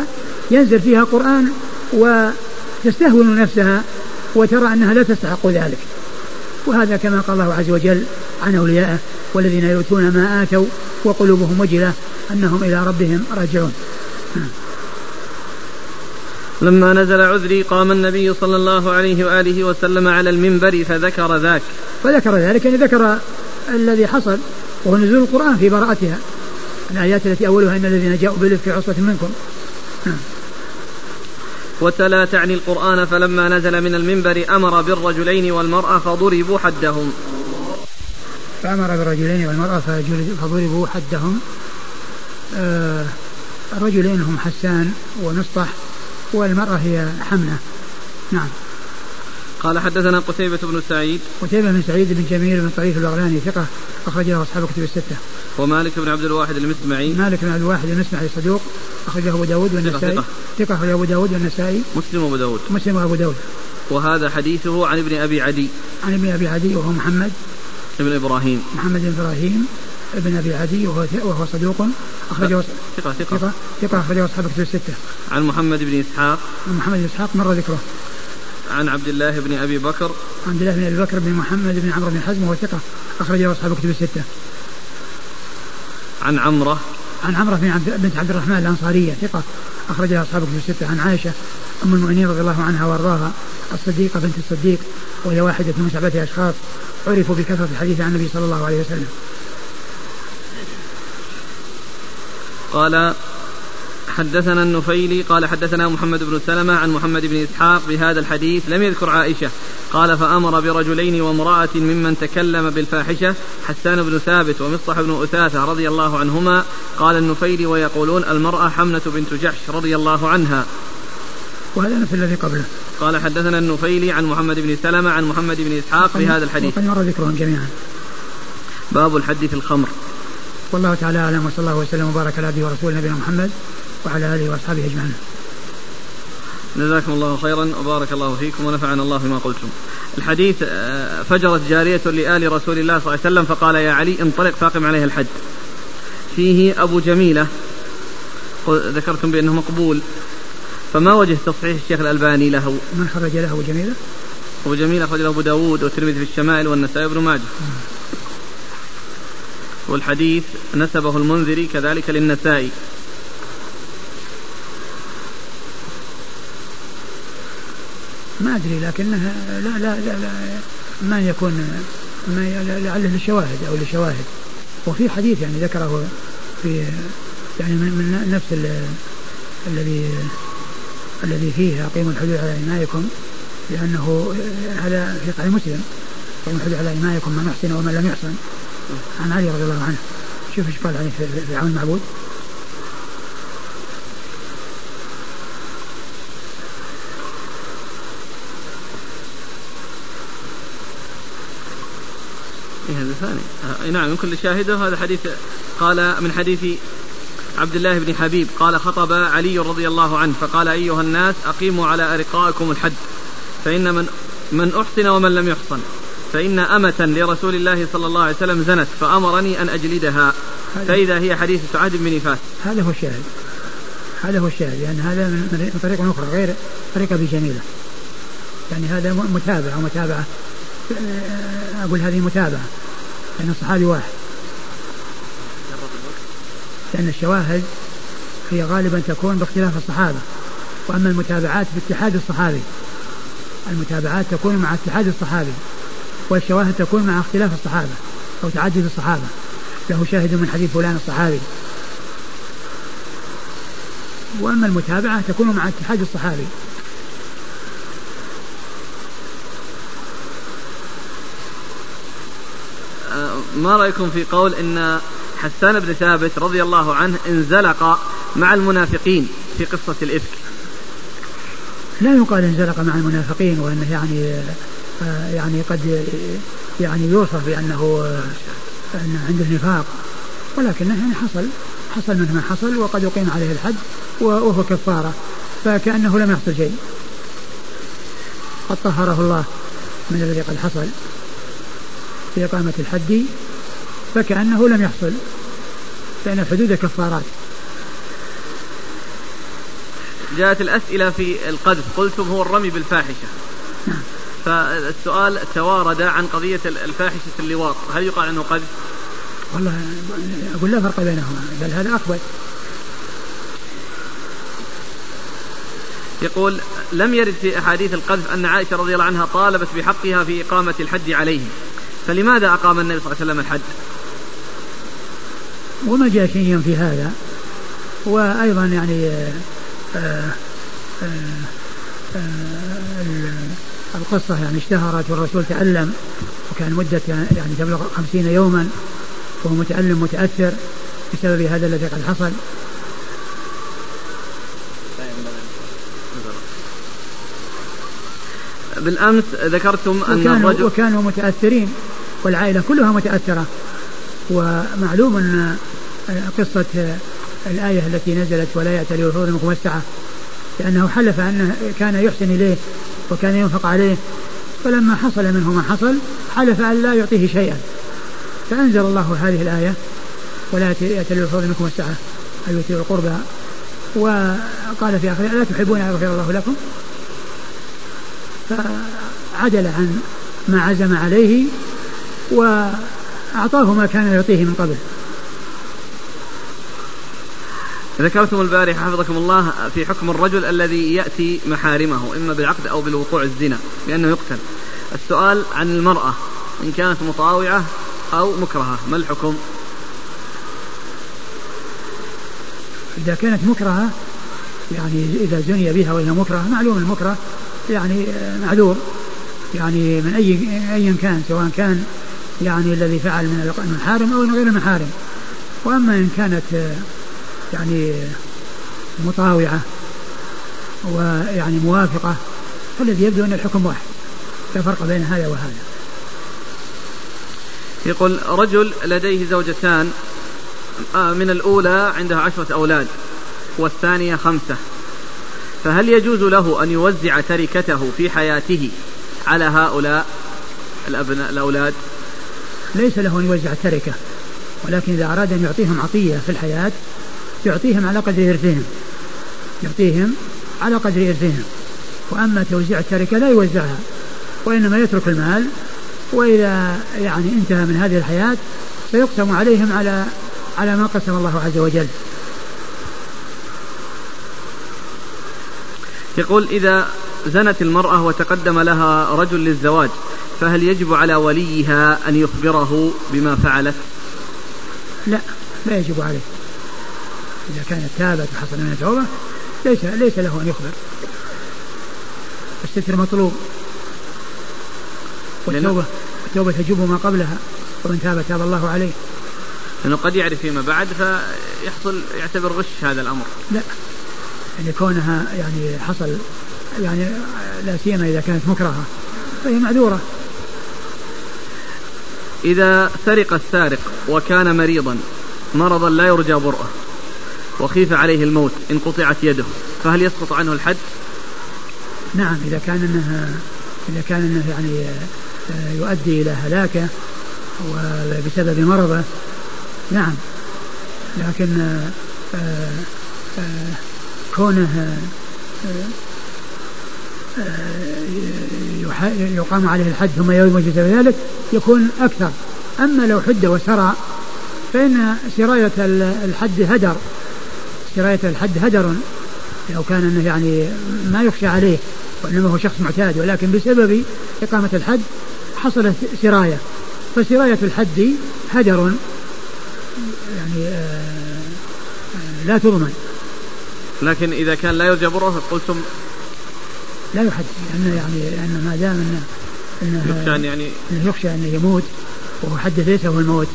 ينزل فيها قرآن وتستهون نفسها وترى أنها لا تستحق ذلك. وهذا كما قال الله عز وجل عن أوليائه والذين يؤتون ما آتوا وقلوبهم وجلة أنهم إلى ربهم راجعون. لما نزل عذري قام النبي صلى الله عليه وآله وسلم على المنبر فذكر ذاك. فذكر ذلك يعني ذكر الذي حصل وهو نزول القرآن في براءتها. الآيات التي أولها إن الذين جاءوا بالإفك عصبة منكم. نعم. وتلا تعني القرآن فلما نزل من المنبر أمر بالرجلين والمرأة فضربوا حدهم. فأمر بالرجلين والمرأة فضربوا حدهم. آه الرجلين هم حسان ومصطح والمرأة هي حمنة. نعم. قال حدثنا قتيبة بن سعيد. قتيبة بن سعيد بن جميل بن طريف البغلاني ثقة أخرج له أصحاب الكتب الستة. ومالك بن عبد الواحد المسمعي. مالك بن عبد الواحد المسمعي صدوق أخرجه أبو داود والنسائي. ثقة. أخرجه أبو داود والنسائي. مسلم وأبو داود. مسلم وأبو داود. وهذا حديثه عن ابن أبي عدي. عن ابن أبي عدي وهو محمد. ابن إبراهيم. محمد بن إبراهيم. ابن أبي عدي وهو وهو صدوق. أخرجه ثقة ثقة ثقة. ثقة أخرجه أصحاب الكتب الستة. عن محمد بن إسحاق. عن محمد بن إسحاق مر ذكره. عن عبد الله بن أبي بكر. عن عبد الله بن أبي بكر بن محمد بن عمرو بن حزم وهو ثقة أخرجه أصحاب الكتب الستة. عن عمرة. عن عمرة بن عبد بنت عبد الرحمن الأنصارية ثقة أخرجها أصحاب الكتب الستة. عن عائشة أم المؤمنين رضي الله عنها وأرضاها الصديقة بنت الصديق وهي واحدة من سبعة أشخاص عرفوا بكثرة الحديث عن النبي صلى الله عليه وسلم. قال حدثنا النفيلي قال حدثنا محمد بن سلمة عن محمد بن إسحاق بهذا الحديث لم يذكر عائشة. قال فأمر برجلين وامرأة ممن تكلم بالفاحشة حسان بن ثابت ومصطح بن أثاثة رضي الله عنهما. قال النفيلي ويقولون المرأة حمنة بنت جحش رضي الله عنها. وهذا نفس الذي قبله. قال حدثنا النفيلي عن محمد بن سلمة عن محمد بن إسحاق بهذا الحديث. وقد مر ذكرهم جميعا. باب الحد في الخمر. والله تعالى أعلم وصلى الله وسلم وبارك على عبده ورسوله نبينا محمد. وعلى آله وأصحابه أجمعين. جزاكم الله خيرا وبارك الله فيكم ونفعنا الله بما قلتم. الحديث آه، فجرت جارية لآل رسول الله صلى الله عليه وسلم فقال يا علي انطلق فاقم عليها الحد فيه أبو جميلة ذكرتم بأنه مقبول. فما وجه تصحيح الشيخ الألباني له؟ من خرج له أبو جميلة؟ أبو جميلة أخرج له أبو داود والترمذي في الشمائل والنسائي بن ماجه. والحديث نسبه المنذري كذلك للنسائي. ما أدري لكنه لا لا لا, لا ما يكون ما لعله للشواهد أو لشواهد وفي حديث يعني ذكره في يعني من, نفس الذي الذي فيه أقيموا الحدود على إمائكم لأنه هذا في صحيح مسلم. أقيموا الحدود على إمائكم من أحسن ومن لم يحسن. عن علي رضي الله عنه. شوف إيش قال عليه في عون المعبود. ثاني آه نعم يمكن لشاهده هذا حديث قال من حديث عبد الله بن حبيب قال خطب علي رضي الله عنه فقال أيها الناس أقيموا على أرقائكم الحد فإن من من أحسن ومن لم يحصن فإن أمة لرسول الله صلى الله عليه وسلم زنت فأمرني أن أجلدها فإذا هي حديث سعاد بن نفاس. هذا هو الشاهد. هذا هو الشاهد لأن هذا من طريق أخرى غير طريق أبي جميلة. يعني هذا متابعة ومتابعة أقول هذه متابعة. لأن الصحابي واحد. لأن الشواهد هي غالبا تكون باختلاف الصحابة. وأما المتابعات باتحاد الصحابي المتابعات تكون مع اتحاد الصحابي والشواهد تكون مع اختلاف الصحابة أو تعدد الصحابة. له شاهد من حديث فلان الصحابي. وأما المتابعة تكون مع اتحاد الصحابي. ما رأيكم في قول إن حسان بن ثابت رضي الله عنه انزلق مع المنافقين في قصة الإفك؟ لا يقال انزلق مع المنافقين وأنه يعني آه، يعني قد يعني يوصف بأنه آه، أن عنده نفاق. ولكنه يعني حصل حصل منه ما حصل وقد أقيم عليه الحد وهو كفارة. فكأنه لم يحصل شيء. قد طهره الله من الذي قد حصل في إقامة الحد. فكأنه لم يحصل لأن الحدود كفارات. جاءت الأسئلة في القذف قلتم هو الرمي بالفاحشة. نعم. فالسؤال توارد عن قضية الفاحشة اللواط. هل يقال أنه قذف؟ والله أقول لا فرق بينهما بل هذا أقبل. يقول لم يرد في أحاديث القذف أن عائشة رضي الله عنها طالبت بحقها في إقامة الحد عليه فلماذا أقام النبي صلى الله عليه وسلم الحد شيء ينفي هذا. وأيضا يعني آآ آه، آآ آه، آه، القصة يعني اشتهرت والرسول تألم وكان مدة يعني تبلغ خمسين يوما وهو متألم متأثر بسبب هذا الذي قد حصل. بالأمس ذكرتم أن وكانوا الرجل وكانوا متأثرين والعائلة كلها متأثرة. ومعلوم أن قصة الآية التي نزلت ولا يأتي لوفور منكم السعة لأنه حلف أنه كان يحسن إليه وكان ينفق عليه فلما حصل منه ما حصل حلف أن لا يعطيه شيئا. فأنزل الله هذه الآية ولا يأتي لوفور منكم السعة أن يؤتي القربى. وقال في آخره ألا تحبون أن يغفر الله لكم؟ فعدل عن ما عزم عليه وأعطاه ما كان يعطيه من قبل. ذكرتم البارحة حفظكم الله في حكم الرجل الذي يأتي محارمه إما بالعقد أو بالوقوع الزنا بأنه يقتل. السؤال عن المرأة إن كانت مطاوعة أو مكرهة ما الحكم؟ إذا كانت مكرهة يعني إذا زني بها وهي مكرهة معلوم المكره يعني معذور يعني من أي أيا كان سواء كان يعني الذي فعل من المحارم أو من غير المحارم وأما إن كانت يعني مطاوعة ويعني موافقة فالذي يبدو أن الحكم واحد. لا فرق بين هذا وهذا. يقول رجل لديه زوجتان آه، من الأولى عندها عشرة أولاد والثانية خمسة. فهل يجوز له أن يوزع تركته في حياته على هؤلاء الأبناء الأولاد؟ ليس له أن يوزع التركة ولكن إذا أراد أن يعطيهم عطية في الحياة يعطيهم على قدر إرثهم. يعطيهم على قدر إرثهم. وأما توزيع التركة لا يوزعها وإنما يترك المال وإذا يعني انتهى من هذه الحياة سيقسم عليهم على على ما قسم الله عز وجل. يقول إذا زنت المرأة وتقدم لها رجل للزواج فهل يجب على وليها أن يخبره بما فعلت؟ لا لا يجب عليه. إذا كانت تابت وحصل منها توبة ليس ليس له أن يخبر. الستر مطلوب. والتوبة التوبة تجب ما قبلها ومن تاب تاب الله عليه. لأنه قد يعرف فيما بعد فيحصل يعتبر غش هذا الأمر. لا. يعني كونها يعني حصل يعني لا سيما إذا كانت مكرهة فهي معذورة إذا سرق السارق وكان مريضا مرضا لا يرجى برؤه وخيف عليه الموت إن قطعت يده فهل يسقط عنه الحد؟ نعم إذا كان أنه إذا كان أنه يعني آه، يؤدي إلى هلاكة وبسبب مرضه نعم لكن آه، آه، كونه يقام عليه الحد ثم يوم بسبب ذلك يكون أكثر. أما لو حد وسرى فإن سراية الحد هدر. سراية الحد هدر. لو كان أنه يعني ما يخشى عليه وإنما هو شخص معتاد ولكن بسبب إقامة الحد حصلت سراية. فسراية الحد هدر. يعني آه، آه، لا تضمن. لكن إذا كان لا يرجى بره قلتم لا يحد لأنه يعني لأنه ما دام أنه أنه يخشى أن يعني يخشى أنه يموت وهو حدث ليس هو الموت.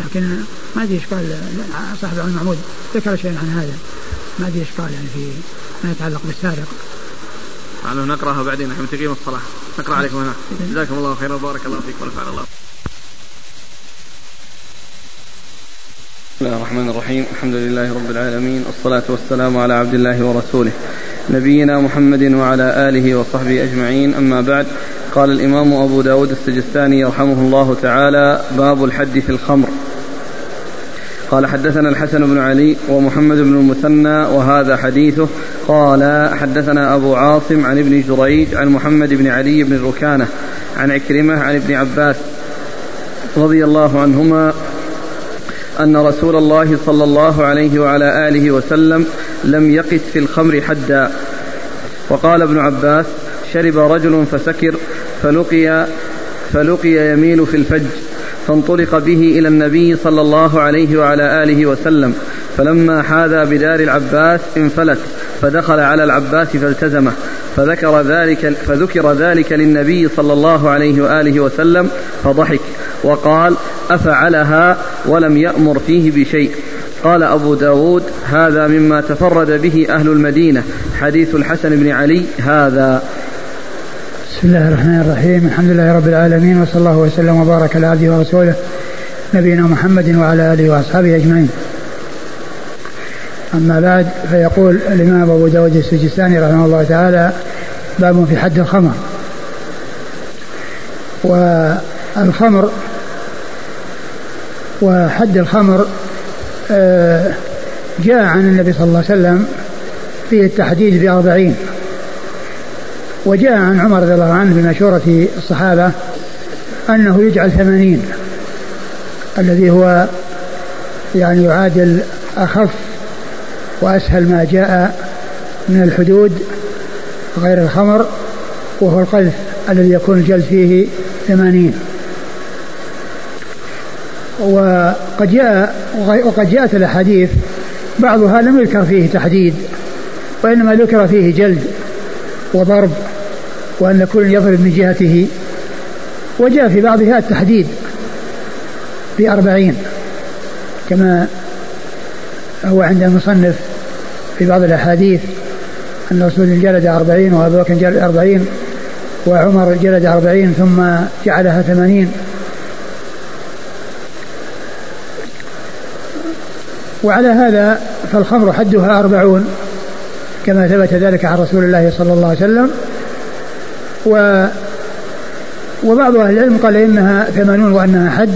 لكن ما أدري إيش قال صاحب العلم محمود. ذكر شيئا عن هذا. ما أدري إيش قال يعني في ما يتعلق بالسارق. لعله نقرأها بعدين نحن تقيم الصلاة. نقرأ عليكم هنا جزاكم الله خيرا وبارك الله فيكم ونفعنا الله. بسم الله الرحمن الرحيم. الحمد لله رب العالمين. والصلاة والسلام على عبد الله ورسوله. نبينا محمد وعلى آله وصحبه أجمعين. أما بعد قال الإمام أبو داود السجستاني يرحمه الله تعالى باب الحد في الخمر. قال حدثنا الحسن بن علي ومحمد بن المثنى وهذا حديثه. قال حدثنا أبو عاصم عن ابن جريج عن محمد بن علي بن ركانة عن عكرمة عن ابن عباس رضي الله عنهما أن رسول الله صلى الله عليه وعلى آله وسلم لم يقس في الخمر حدا. وقال ابن عباس شرب رجل فسكر فلقي فلقي يميل في الفج فانطلق به إلى النبي صلى الله عليه وعلى آله وسلم. فلما حاذى بدار العباس انفلت فدخل على العباس فالتزمه. فذكر ذلك فذكر ذلك للنبي صلى الله عليه وآله وسلم فضحك. وقال أفعلها ولم يأمر فيه بشيء. قال أبو داود هذا مما تفرد به أهل المدينة حديث الحسن بن علي هذا. بسم الله الرحمن الرحيم الحمد لله رب العالمين وصلى الله وسلم وبارك على عبده ورسوله نبينا محمد وعلى آله وأصحابه أجمعين. أما بعد فيقول الإمام أبو داود السجستاني رحمه الله تعالى باب في حد الخمر. والخمر وحد الخمر جاء عن النبي صلى الله عليه وسلم في التحديد بأربعين. وجاء عن عمر رضي الله عنه بمشورة الصحابة أنه يجعل ثمانين الذي هو يعني يعادل أخف وأسهل ما جاء من الحدود غير الخمر وهو القذف الذي يكون الجلد فيه ثمانين. وقد جاء وقد جاءت الأحاديث بعضها لم يذكر فيه تحديد وإنما ذكر فيه جلد وضرب وأن كل يضرب من جهته وجاء في بعضها التحديد بأربعين كما هو عند المصنف في بعض الأحاديث أن رسول جلد أربعين وأبو بكر جلد أربعين وعمر جلد أربعين ثم جعلها ثمانين. وعلى هذا فالخمر حدها أربعون كما ثبت ذلك عن رسول الله صلى الله عليه وسلم. و وبعض أهل العلم قال إنها ثمانون وأنها حد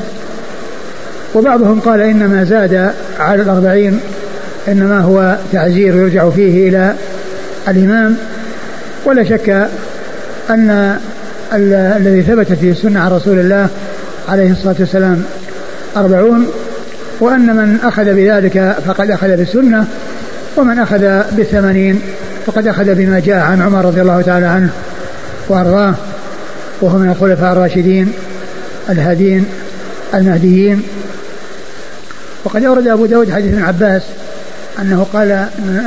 وبعضهم قال إنما زاد على الأربعين إنما هو تعزير يرجع فيه إلى الإمام. ولا شك أن الذي ثبت في السنة عن رسول الله عليه الصلاة والسلام أربعون. وأن من أخذ بذلك فقد أخذ بالسنة ومن أخذ بالثمانين فقد أخذ بما جاء عن عمر رضي الله تعالى عنه وأرضاه وهو من الخلفاء الراشدين الهادين المهديين. وقد أورد أبو داود حديث ابن عباس أنه قال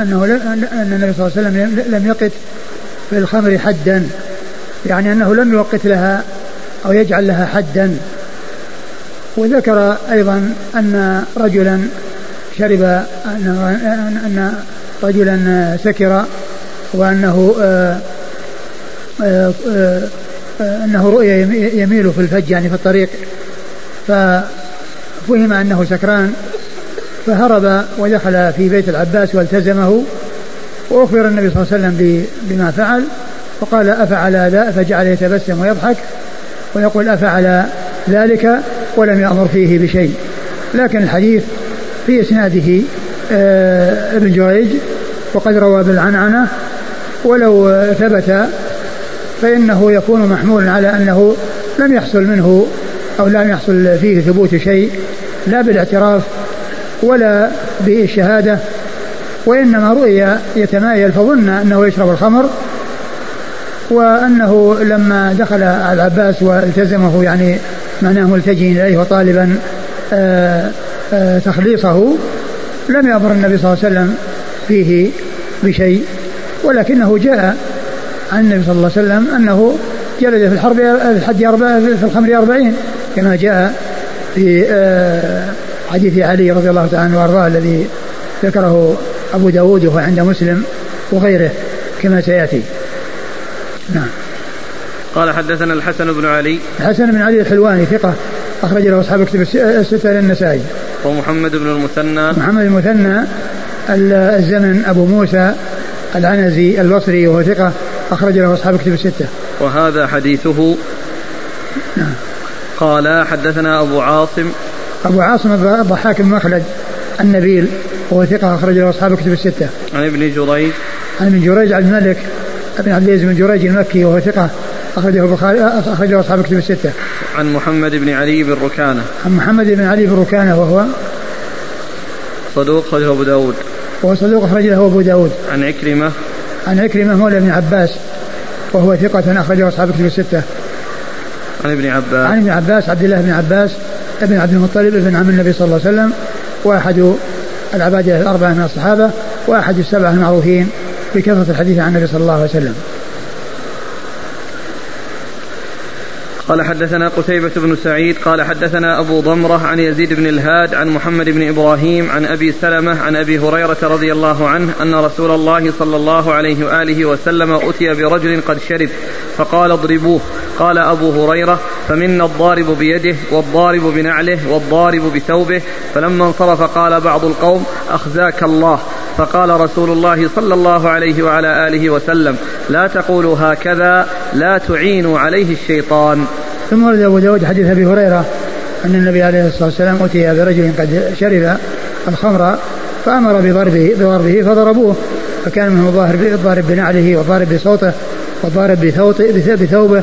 أنه أن النبي صلى الله عليه وسلم لم يقت في الخمر حدا يعني أنه لم يوقت لها أو يجعل لها حدا. وذكر أيضا أن رجلا شرب أن, رجلا سكر وأنه آه، آه، آه، أنه رؤيا يميل في الفج يعني في الطريق. ففهم أنه سكران فهرب ودخل في بيت العباس والتزمه وأخبر النبي صلى الله عليه وسلم بما فعل فقال أفعل هذا فجعل يتبسم ويضحك ويقول أفعل ذلك ولم يأمر فيه بشيء. لكن الحديث في إسناده آه، ابن جريج وقد روى بالعنعنة ولو ثبت فإنه يكون محمولا على أنه لم يحصل منه أو لم يحصل فيه ثبوت شيء لا بالاعتراف ولا بالشهادة وإنما رؤيا يتمايل فظن أنه يشرب الخمر وأنه لما دخل العباس والتزمه يعني معناه ملتجئا إليه وطالبا آه، آه، تخليصه. لم يأمر النبي صلى الله عليه وسلم فيه بشيء ولكنه جاء عن النبي صلى الله عليه وسلم أنه جلد في الحرب في الحد في الخمر أربعين كما جاء في آه، حديث علي رضي الله تعالى عنه وأرضاه الذي ذكره أبو داود وهو عند مسلم وغيره كما سيأتي. نعم. قال حدثنا الحسن بن علي. الحسن بن علي الحلواني ثقة أخرج له أصحاب كتب الستة للنسائي ومحمد بن المثنى. محمد المثنى الزمن أبو موسى العنزي البصري وهو ثقة أخرج له أصحاب كتب الستة. وهذا حديثه. نعم. قال حدثنا أبو عاصم. أبو عاصم الضحاك بن مخلد النبيل وهو ثقة أخرج له أصحاب كتب الستة. عن ابن جريج. عن ابن جريج عبد الملك بن عبد العزيز بن جريج المكي وهو ثقة أخرجه البخاري أخرجه أصحاب كتب الستة. عن محمد بن علي بن ركانة. عن محمد بن علي بن ركانة وهو صدوق أخرجه أبو داود. وهو صدوق أخرج له أبو داود. عن عكرمة. عن عكرمة مولى بن عباس وهو ثقة أخرجه أصحاب كتب الستة. عن ابن عباس. عن ابن عباس عبد الله بن عباس ابن عبد المطلب ابن عم النبي صلى الله عليه وسلم وأحد العبادة الأربعة من الصحابة وأحد السبعة المعروفين بكثرة الحديث عن النبي صلى الله عليه وسلم قال حدثنا قتيبة بن سعيد قال حدثنا أبو ضمرة عن يزيد بن الهاد عن محمد بن إبراهيم عن أبي سلمة عن أبي هريرة رضي الله عنه أن رسول الله صلى الله عليه وآله وسلم أتي برجل قد شرب فقال اضربوه. قال أبو هريرة فمنا الضارب بيده والضارب بنعله والضارب بثوبه فلما انصرف قال بعض القوم أخزاك الله. فقال رسول الله صلى الله عليه وعلى آله وسلم لا تقولوا هكذا لا تعينوا عليه الشيطان. ثم ورد أبو داود حديث أبي هريرة أن النبي عليه الصلاة والسلام أتي برجل قد شرب الخمر فأمر بضربه بضربه فضربوه فكان منه الضارب بنعله والضارب بصوته والضارب بثوبه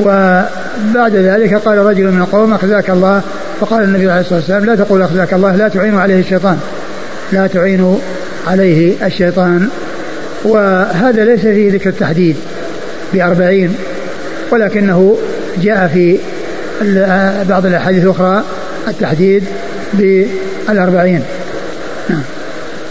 وبعد ذلك قال رجل من القوم أخزاك الله فقال النبي عليه الصلاة والسلام لا تقول أخزاك الله لا تعينوا عليه الشيطان. لا تعينوا عليه الشيطان. وهذا ليس فيه ذكر التحديد بأربعين ولكنه جاء في بعض الأحاديث الأخرى التحديد بالأربعين. نعم.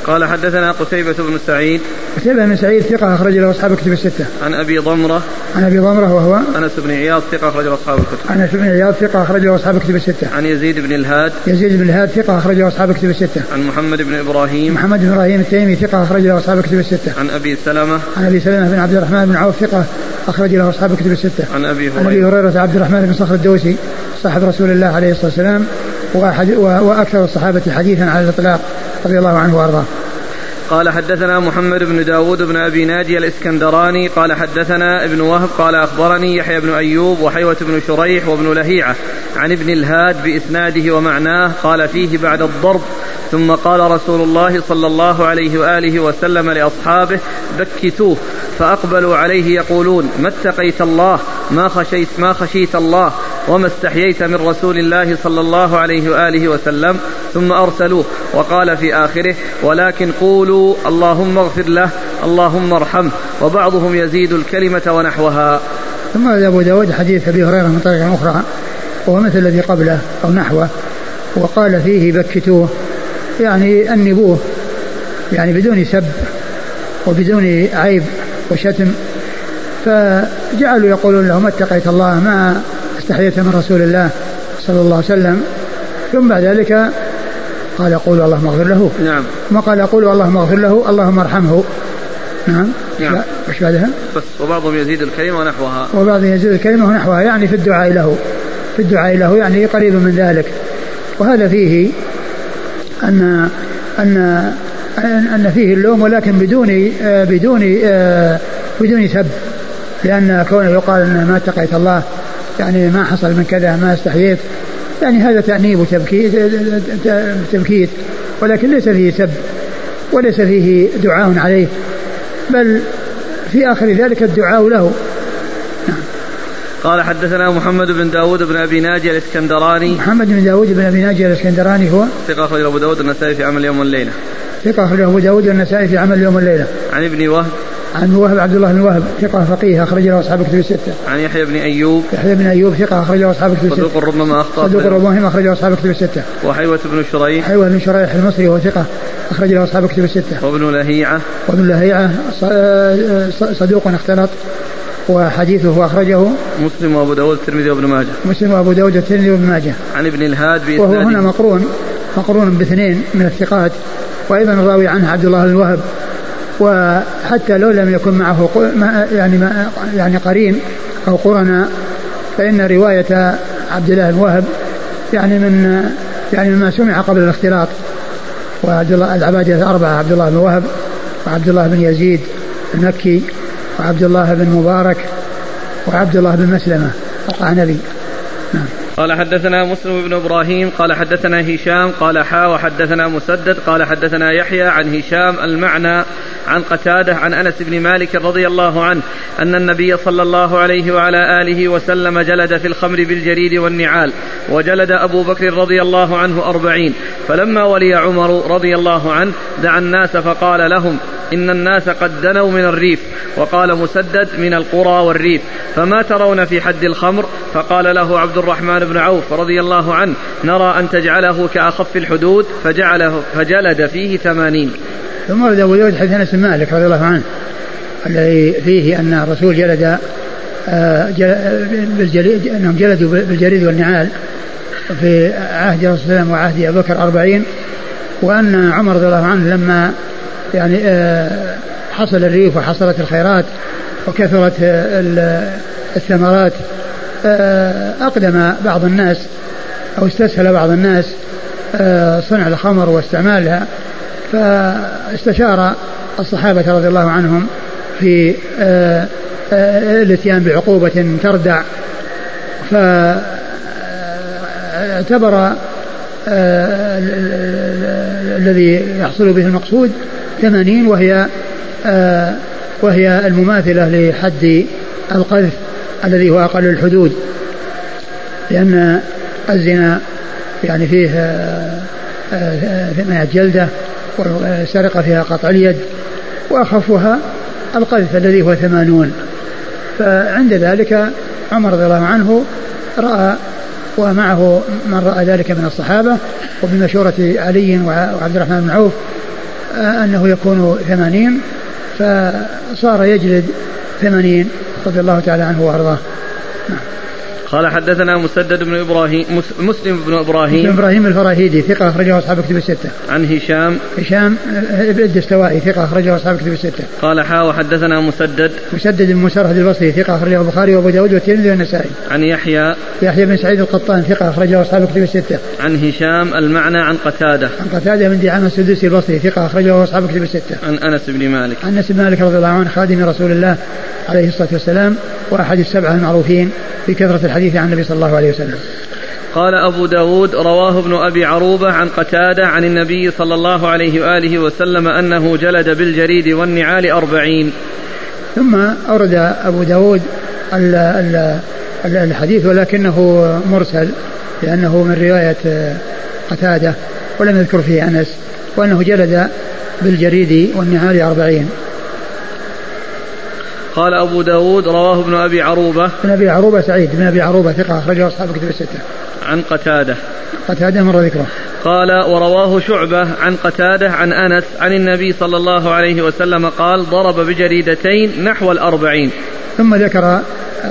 قال حدثنا قتيبة بن سعيد قتيبة بن سعيد ثقة أخرج له أصحاب الكتب الستة. عن أبي ضمرة عن أبي ضمرة وهو أنس بن عياض ثقة أخرج له أصحاب الكتب. أنس بن عياض ثقة أخرج له أصحاب الكتب الستة. عن يزيد بن الهاد يزيد بن الهاد ثقة أخرج له أصحاب الكتب الستة. عن محمد بن إبراهيم محمد بن إبراهيم التيمي ثقة أخرج له أصحاب الكتب الستة. عن أبي سلمة عن أبي سلمة بن عبد الرحمن بن عوف ثقة أخرج له أصحاب الكتب الستة. عن أبي هريرة عن أبي هريرة عبد الرحمن بن صخر الدوسي صاحب رسول الله عليه الصلاة والسلام وأحد وأكثر الصحابة حديثا على الإطلاق رضي الله عنه وأرضاه. قال حدثنا محمد بن داود بن أبي ناجي الإسكندراني قال حدثنا ابن وهب قال أخبرني يحيى بن أيوب وحيوة بن شريح وابن لهيعة عن ابن الهاد بإسناده ومعناه قال فيه بعد الضرب ثم قال رسول الله صلى الله عليه وآله وسلم لأصحابه بكتوه فأقبلوا عليه يقولون ما اتقيت الله ما خشيت ما خشيت الله وما استحييت من رسول الله صلى الله عليه وآله وسلم ثم أرسلوه وقال في آخره ولكن قولوا اللهم اغفر له اللهم ارحمه وبعضهم يزيد الكلمة ونحوها. ثم أبو داود حديث أبي هريرة من طريق أخرى وهو مثل الذي قبله أو نحوه وقال فيه بكتوه يعني أنبوه يعني بدون سب وبدون عيب وشتم فجعلوا يقولون له ما اتقيت الله ما استحييت من رسول الله صلى الله عليه وسلم. ثم بعد ذلك قال قولوا اللهم اغفر له. نعم. ثم قال قولوا اللهم اغفر له اللهم ارحمه. نعم. نعم. وش بعدها؟ بس وبعضهم يزيد الكلمة ونحوها. وبعضهم يزيد الكلمة ونحوها يعني في الدعاء له. في الدعاء له يعني قريب من ذلك. وهذا فيه أن أن أن فيه اللوم ولكن بدون بدون بدون سب لأن كونه يقال أن ما اتقيت الله يعني ما حصل من كذا ما استحييت يعني هذا تأنيب وتبكيت تبكيت ولكن ليس فيه سب وليس فيه دعاء عليه بل في آخر ذلك الدعاء له. نعم. قال حدثنا محمد بن داود بن أبي ناجي الإسكندراني. محمد بن داود بن أبي ناجي الإسكندراني هو؟ ثقة أخرج أبو داود النسائي في عمل يوم والليلة. ثقة أخرج أبو داود النسائي في عمل يوم والليلة عن ابن وهب. عن وهب عبد الله بن وهب ثقة فقيه أخرج له أصحاب كتب الستة. عن يحيى بن أيوب. يحيى بن أيوب ثقة أخرج له أصحاب كتب الستة. صدوق ربما أخطأ صدوق ربما أخرج له أصحاب كتب الستة. وحيوة بن شريح. حيوة بن شريح المصري وهو ثقة أخرج له أصحاب كتب الستة. وابن لهيعة. وابن لهيعة صدوق اختلط وحديثه أخرجه مسلم وأبو داود الترمذي وابن ماجه. مسلم وأبو داود الترمذي وابن ماجه. عن ابن الهاد وهو هنا مقرون مقرون باثنين من الثقات. وأيضا الراوي عنه عبد الله بن وهب وحتى لو لم يكن معه يعني ما يعني قرين أو قرنا فإن رواية عبد الله بن وهب يعني من يعني مما سمع قبل الاختلاط. وعبد الله العبادة الأربعة عبد الله بن وهب وعبد الله بن يزيد المكي وعبد الله بن مبارك وعبد الله بن مسلمة القعنبي نعم. قال حدثنا مسلم بن إبراهيم قال حدثنا هشام قال حا وحدثنا مسدد قال حدثنا يحيى عن هشام المعنى عن قتادة عن أنس بن مالك رضي الله عنه أن النبي صلى الله عليه وعلى آله وسلم جلد في الخمر بالجريد والنعال وجلد أبو بكر رضي الله عنه أربعين فلما ولي عمر رضي الله عنه دعا الناس فقال لهم إن الناس قد دنوا من الريف وقال مسدد من القرى والريف فما ترون في حد الخمر؟ فقال له عبد الرحمن بن عوف رضي الله عنه نرى أن تجعله كأخف الحدود فجعله فجلد فيه ثمانين. ثم ورد أبو داود حديث أنس مالك رضي الله عنه الذي فيه أن الرسول جلد آه، بالجليد أنهم جلدوا بالجريد والنعال في عهد الرسول صلى الله عليه وسلم وعهد أبي بكر أربعين وأن عمر رضي الله عنه لما يعني آه، حصل الريف وحصلت الخيرات وكثرت الثمرات. آه، أقدم بعض الناس أو استسهل بعض الناس آه، صنع الخمر واستعمالها. فاستشار الصحابة رضي الله عنهم في الاتيان بعقوبة تردع. فاعتبر الذي يحصل به المقصود ثمانين وهي آه وهي المماثلة لحد القذف الذي هو أقل الحدود. لأن الزنا يعني فيه آه آه جلدة والسرقة فيها قطع اليد وأخفها القذف الذي هو ثمانون. فعند ذلك عمر رضي الله عنه رأى ومعه من رأى ذلك من الصحابة وبمشورة علي وعبد الرحمن بن عوف أنه يكون ثمانين فصار يجلد ثمانين رضي الله تعالى عنه وأرضاه. قال حدثنا مسدد بن إبراهيم مسلم بن إبراهيم مسلم إبراهيم الفراهيدي ثقة أخرجه أصحاب كتب الستة. عن هشام هشام ابن الدستوائي ثقة أخرجه أصحاب كتب الستة. قال حا وحدثنا مسدد مسدد بن مسرهد البصري ثقة أخرجه البخاري وأبو داود والترمذي والنسائي. عن يحيى يحيى بن سعيد القطان ثقة أخرجه أصحاب كتب الستة. عن هشام المعنى عن قتادة. عن قتادة بن دعامه السدوسي البصري ثقة أخرجه أصحاب كتب الستة. عن أنس بن مالك. عن أنس بن مالك رضي الله عنه خادم رسول الله عليه الصلاة والسلام واحد السبعة المعروفين في كثرة الحديث عن النبي صلى الله عليه وسلم. قال أبو داود رواه ابن أبي عروبة عن قتادة عن النبي صلى الله عليه وآله وسلم أنه جلد بالجريد والنعال أربعين. ثم أورد أبو داود الحديث ولكنه مرسل لأنه من رواية قتادة ولم يذكر فيه أنس وأنه جلد بالجريد والنعال أربعين. قال أبو داود رواه ابن أبي عروبة. ابن أبي عروبة سعيد بن أبي عروبة ثقة أخرجه أصحاب كتب الستة. عن قتادة. قتادة مر ذكره. قال ورواه شعبة عن قتادة عن أنس عن النبي صلى الله عليه وسلم قال ضرب بجريدتين نحو الأربعين. ض ذكر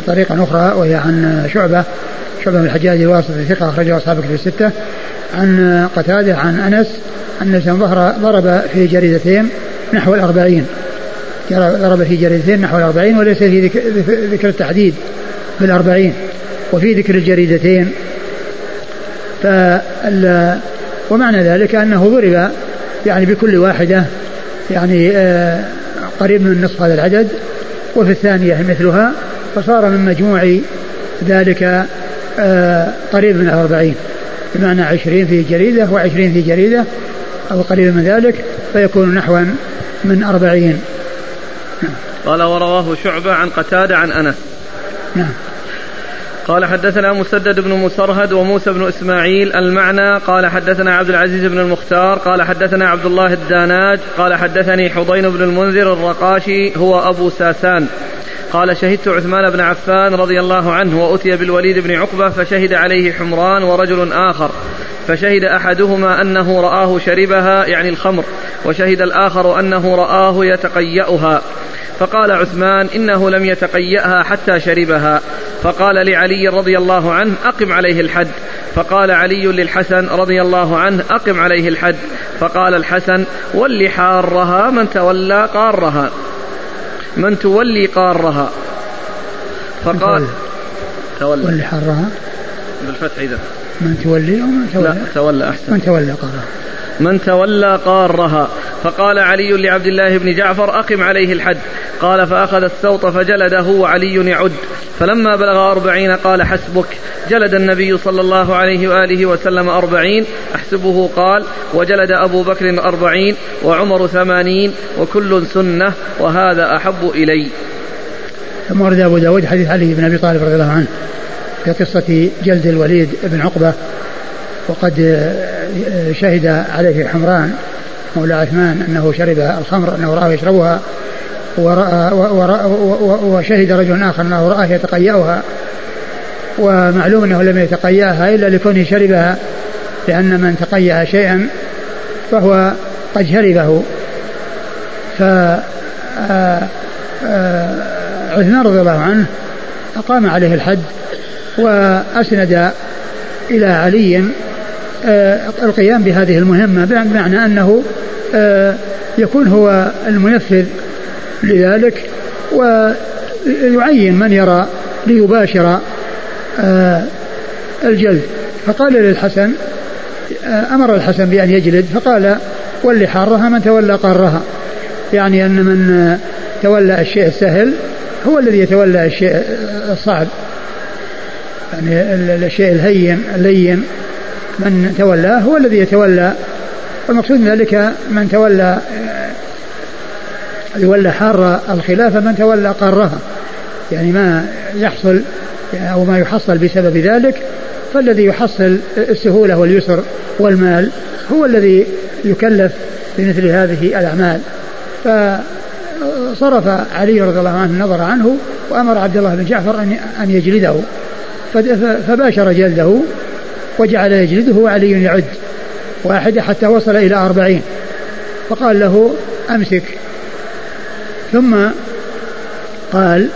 طريقا أخرى وهي عن شعبة شعبة بن الحجاج الواسطي ثقة أخرجه أصحاب كتب الستة. عن قتادة عن أنس أن ضرب في جريدتين نحو الأربعين. ضرب في جريدتين نحو الأربعين وليس في ذكر التحديد بالأربعين وفي ذكر الجريدتين فال ومعنى ذلك أنه ضرب يعني بكل واحدة يعني آه، قريب من نصف هذا العدد وفي الثانية مثلها فصار من مجموع ذلك آه، قريب من الأربعين بمعنى عشرين في جريدة وعشرين في جريدة أو قريب من ذلك فيكون نحوا من أربعين. قال ورواه شعبة عن قتادة عن أنس. نعم. قال حدثنا مسدد بن مسرهد وموسى بن إسماعيل المعنى. قال حدثنا عبد العزيز بن المختار. قال حدثنا عبد الله الداناج. قال حدثني حضين بن المنذر الرقاشي. هو أبو ساسان. قال شهدت عثمان بن عفان رضي الله عنه وأتي بالوليد بن عقبة فشهد عليه حمران ورجل آخر. فشهد أحدهما أنه رآه شربها يعني الخمر وشهد الآخر أنه رآه يتقيأها. فقال عثمان إنه لم يتقيأها حتى شربها. فقال لعلي رضي الله عنه أقم عليه الحد. فقال علي للحسن رضي الله عنه أقم عليه الحد. فقال الحسن ول حارها من تولى قارها. من تولي قارها. فقال تولى. ولي حارها. بالفتح إذا. من تولي أو من تولى؟ لا تولى أحسن. من تولى قارها من تولى قارها. فقال علي لعبد الله بن جعفر أقم عليه الحد. قال فأخذ السوط فجلده وعلي يعد. فلما بلغ أربعين قال حسبك. جلد النبي صلى الله عليه وآله وسلم أربعين. أحسبه قال وجلد أبو بكر أربعين وعمر ثمانين وكل سنة وهذا أحب إلي. ثم ورد أبو داود حديث علي بن أبي طالب رضي الله عنه. في قصة جلد الوليد بن عقبة وقد شهد عليه حمران مولى عثمان أنه شرب الخمر أنه رآه يشربها ورأى وشهد رجل آخر أنه رآه يتقيأها. ومعلوم أنه لم يتقيأها إلا لكونه شربها لأن من تقيأ شيئا فهو قد شربه. ف عثمان رضي الله عنه أقام عليه الحد وأسند إلى علي القيام بهذه المهمة بمعنى أنه يكون هو المنفذ لذلك ويعين من يرى ليباشر آه، الجلد. فقال للحسن آه، أمر الحسن بأن يجلد فقال ولي حارها من تولى قارها. يعني أن من تولى الشيء السهل هو الذي يتولى الشيء الصعب. يعني الشيء الهين اللين من تولاه هو الذي يتولى. المقصود من ذلك من تولى يولى حار الخلافة من تولى قارها يعني ما يحصل أو ما يحصل بسبب ذلك فالذي يحصل السهولة واليسر والمال هو الذي يكلف بمثل هذه الأعمال. فصرف علي رضي الله عنه النظر عنه وأمر عبد الله بن جعفر أن يجلده. فباشر جلده وجعل يجلده وعلي يعد واحدة حتى وصل إلى أربعين. فقال له أمسك. ثم قال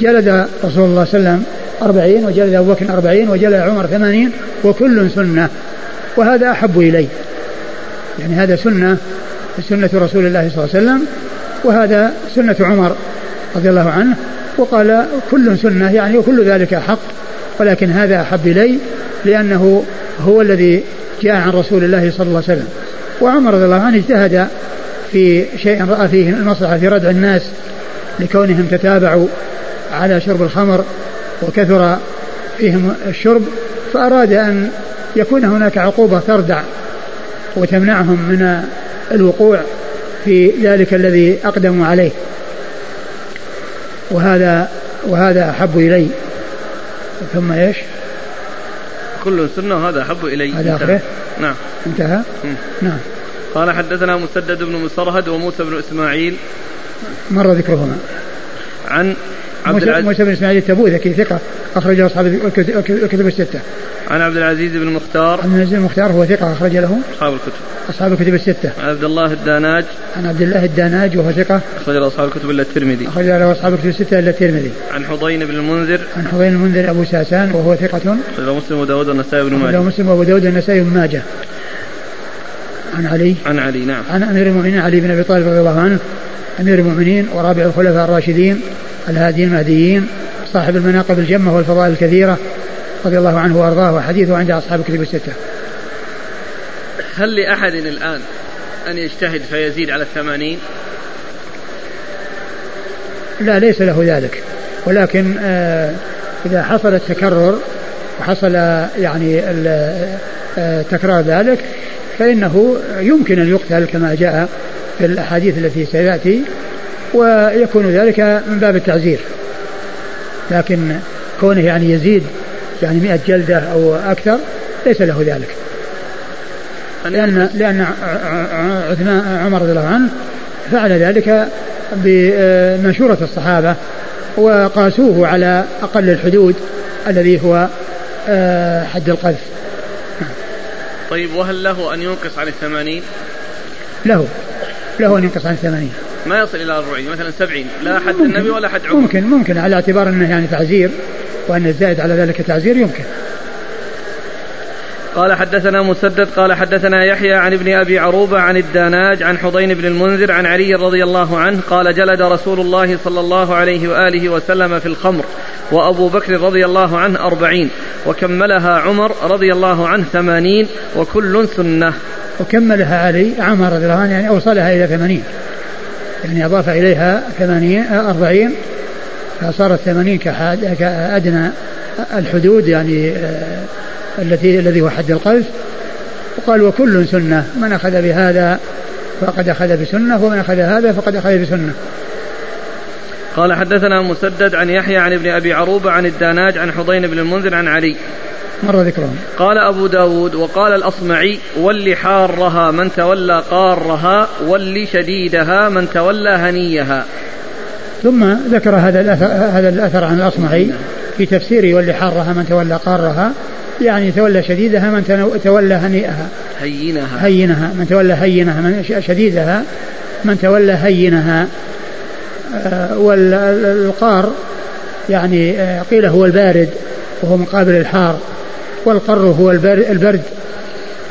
جلد رسول الله صلى الله عليه وسلم أربعين وجلد أبو بكر أربعين وجلد عمر ثمانين وكل سنة. وهذا أحب إلي يعني هذا سنة سنة رسول الله صلى الله عليه وسلم وهذا سنة عمر رضي الله عنه وقال كل سنة يعني وكل ذلك حق. ولكن هذا أحب إلي لأنه هو الذي جاء عن رسول الله صلى الله عليه وسلم. وعمر رضي الله عنه اجتهد في شيء رأى فيه المصلحة في ردع الناس لكونهم تتابعوا على شرب الخمر وكثر فيهم الشرب فأراد أن يكون هناك عقوبة تردع وتمنعهم من الوقوع في ذلك الذي أقدموا عليه. وهذا وهذا أحب إلي. ثم إيش؟ كل سنة وهذا أحب إلي. هذا آخره نعم. انتهى؟ نعم. قال حدثنا مسدد بن مسرهد وموسى بن إسماعيل. مر ذكرهما. عن عبد موسى بن اسماعيل التبوذكي ثقة أخرج له أصحاب الكتب الستة. عن عبد العزيز بن المختار. عبد العزيز بن المختار هو ثقة أخرج له أصحاب الكتب. أصحاب الكتب الستة. عن عبد الله الداناج. عن عبد الله الداناج وهو ثقة. أخرج له أصحاب الكتب إلا الترمذي. أخرج له أصحاب الكتب الستة إلا الترمذي. عن حضين بن المنذر. عن حضين المنذر أبو ساسان وهو ثقة. أخرج له مسلم وداود والنسائي بن ماجه. مسلم وأبو داود والنسائي بن ماجه. عن علي. عن علي نعم. عن أمير المؤمنين علي بن أبي طالب رضي الله عنه أمير المؤمنين ورابع الخلفاء الراشدين الهاديين المهديين صاحب المناقب الجمة والفضائل الكثيرة رضي الله عنه وأرضاه وحديثه عند أصحاب الكتب الستة. هل لأحد الآن أن يجتهد فيزيد على الثمانين؟ لا ليس له ذلك. ولكن آه إذا حصل التكرر وحصل يعني آه، تكرار ذلك فإنه يمكن أن يقتل كما جاء في الأحاديث التي سيأتي. ويكون ذلك من باب التعزير. لكن كونه يعني يزيد يعني مئة جلدة أو أكثر ليس له ذلك. لأن لأن عثمان عمر رضي الله عنه فعل ذلك بمنشورة الصحابة وقاسوه على أقل الحدود الذي هو آه، حد القذف. طيب وهل له أن ينقص عن الثمانين؟ له. له أن ينقص عن الثمانين. ما يصل إلى أربعين مثلا سبعين لا حد النبي ولا حد عمر. ممكن ممكن على اعتبار أنه يعني تعزير وأن الزائد على ذلك تعزير يمكن. قال حدثنا مسدد قال حدثنا يحيى عن ابن أبي عروبة عن الداناج عن حضين بن المنذر عن علي رضي الله عنه قال جلد رسول الله صلى الله عليه وآله وسلم في الخمر وأبو بكر رضي الله عنه أربعين وكملها عمر رضي الله عنه ثمانين وكل سنة. وكملها علي عمر رضي الله عنه يعني أوصلها إلى ثمانين. يعني أضاف إليها ثمانين أربعين فصارت ثمانين كأدنى الحدود يعني آه التي الذي هو حد القذف. وقال وكل سنة من أخذ بهذا فقد أخذ بسنة ومن أخذ هذا فقد أخذ بسنة. قال حدثنا مسدد عن يحيى عن ابن أبي عروبة عن الداناج عن حضين بن المنذر عن علي. مر ذكرهم. قال أبو داود وقال الأصمعي ول حارها من تولى قارها ول شديدها من تولى هنيها. ثم ذكر هذا الأثر, هذا الأثر عن الأصمعي في تفسيره ول حارها من تولى قارها يعني تولى شديدها من تولى هنيئها. هينها. هينها من تولى هينها من شديدها من تولى هينها. آه، والقار يعني آه، قيل هو البارد وهو مقابل الحار. والقر هو البرد.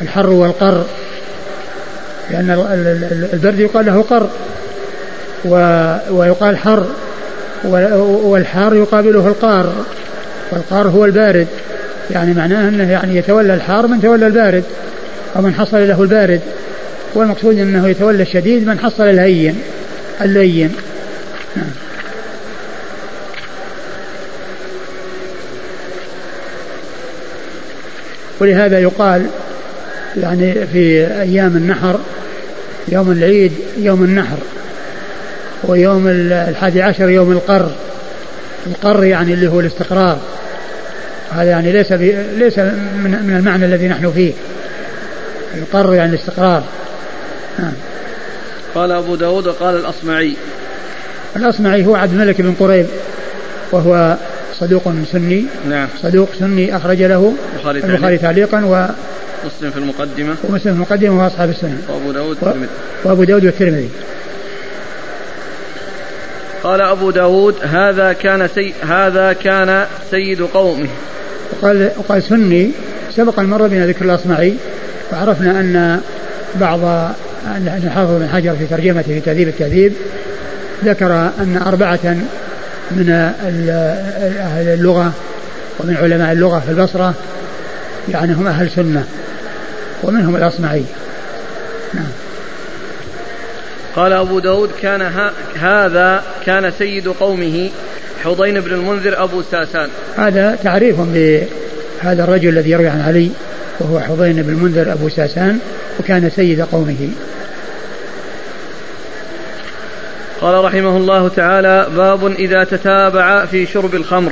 الحر والقر لأن البرد يقال له قر ويقال حر والحار يقابله القار. والقار هو البارد. يعني معناه أنه يعني يتولى الحار من تولى البارد أو من حصل له البارد. والمقصود أنه يتولى الشديد من حصل الهين اللين نعم. ولهذا يقال يعني في أيام النحر يوم العيد يوم النحر ويوم الحادي عشر يوم القر. القر يعني اللي هو الاستقرار. هذا يعني ليس ليس من, من المعنى الذي نحن فيه. القر يعني الاستقرار. نعم. قال أبو داود وقال الأصمعي. الأصمعي هو عبد الملك بن قريب وهو صدوق سني. نعم. صدوق سني أخرج له البخاري تعليقا و مسلم في المقدمة. ومسلم في المقدمة وأصحاب السنة. وأبو داود والترمذي. وأبو داود والترمذي. قال أبو داود هذا كان سي هذا كان سيد قومه. وقال وقال سني سبق المرة بنا ذكر الأصمعي وعرفنا أن بعض الحافظ بن حجر في ترجمته في تهذيب التهذيب ذكر أن أربعة من أهل اللغة ومن علماء اللغة في البصرة يعني هم أهل سنة ومنهم الأصمعي. نعم. قال أبو داود كان هذا كان سيد قومه حضين بن المنذر أبو ساسان. هذا تعريف بهذا الرجل الذي يروي عن علي وهو حضين بن المنذر أبو ساسان وكان سيد قومه. قال رحمه الله تعالى باب إذا تتابع في شرب الخمر.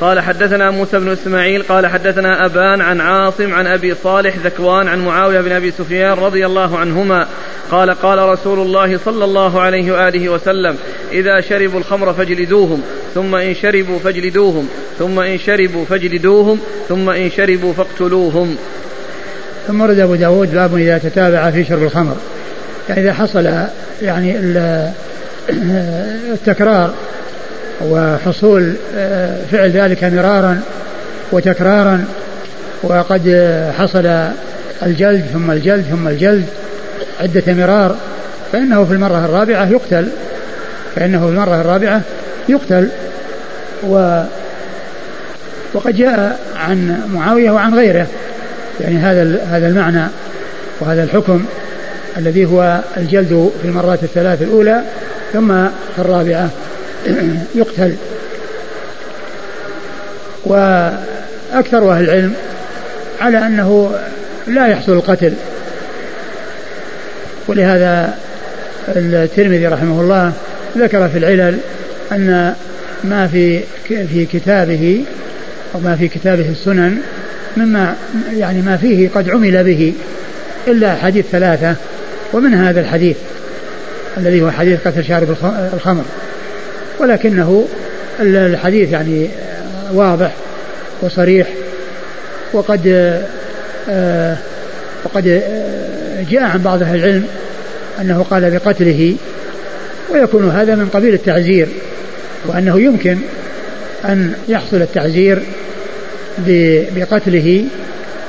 قال حدثنا موسى بن إسماعيل قال حدثنا أبان عن عاصم عن أبي صالح ذكوان عن معاوية بن أبي سفيان رضي الله عنهما قال قال رسول الله صلى الله عليه وآله وسلم إذا شربوا الخمر فاجلدوهم ثم إن شربوا فاجلدوهم ثم إن شربوا فاجلدوهم ثم إن شربوا فاقتلوهم. ثم ورد أبو داود باب إذا تتابع في شرب الخمر. يعني إذا حصل يعني التكرار وحصول آه، فعل ذلك مرارا وتكرارا وقد حصل الجلد ثم الجلد ثم الجلد عدة مرار فإنه في المرة الرابعة يقتل فإنه في المرة الرابعة يقتل. و وقد جاء عن معاوية وعن غيره يعني هذا هذا المعنى وهذا الحكم. الذي هو الجلد في المرات الثلاث الأولى ثم في الرابعة. يقتل. وأكثر أهل العلم على أنه لا يحصل القتل. ولهذا الترمذي رحمه الله ذكر في العلل أن ما في في كتابه أو ما في كتابه السنن مما يعني ما فيه قد عمل به إلا حديث ثلاثة. ومن هذا الحديث الذي هو حديث قتل شارب الخمر. ولكنه الحديث يعني واضح وصريح وقد آه، وقد آه، جاء عن بعض أهل العلم أنه قال بقتله ويكون هذا من قبيل التعزير وأنه يمكن أن يحصل التعزير بقتله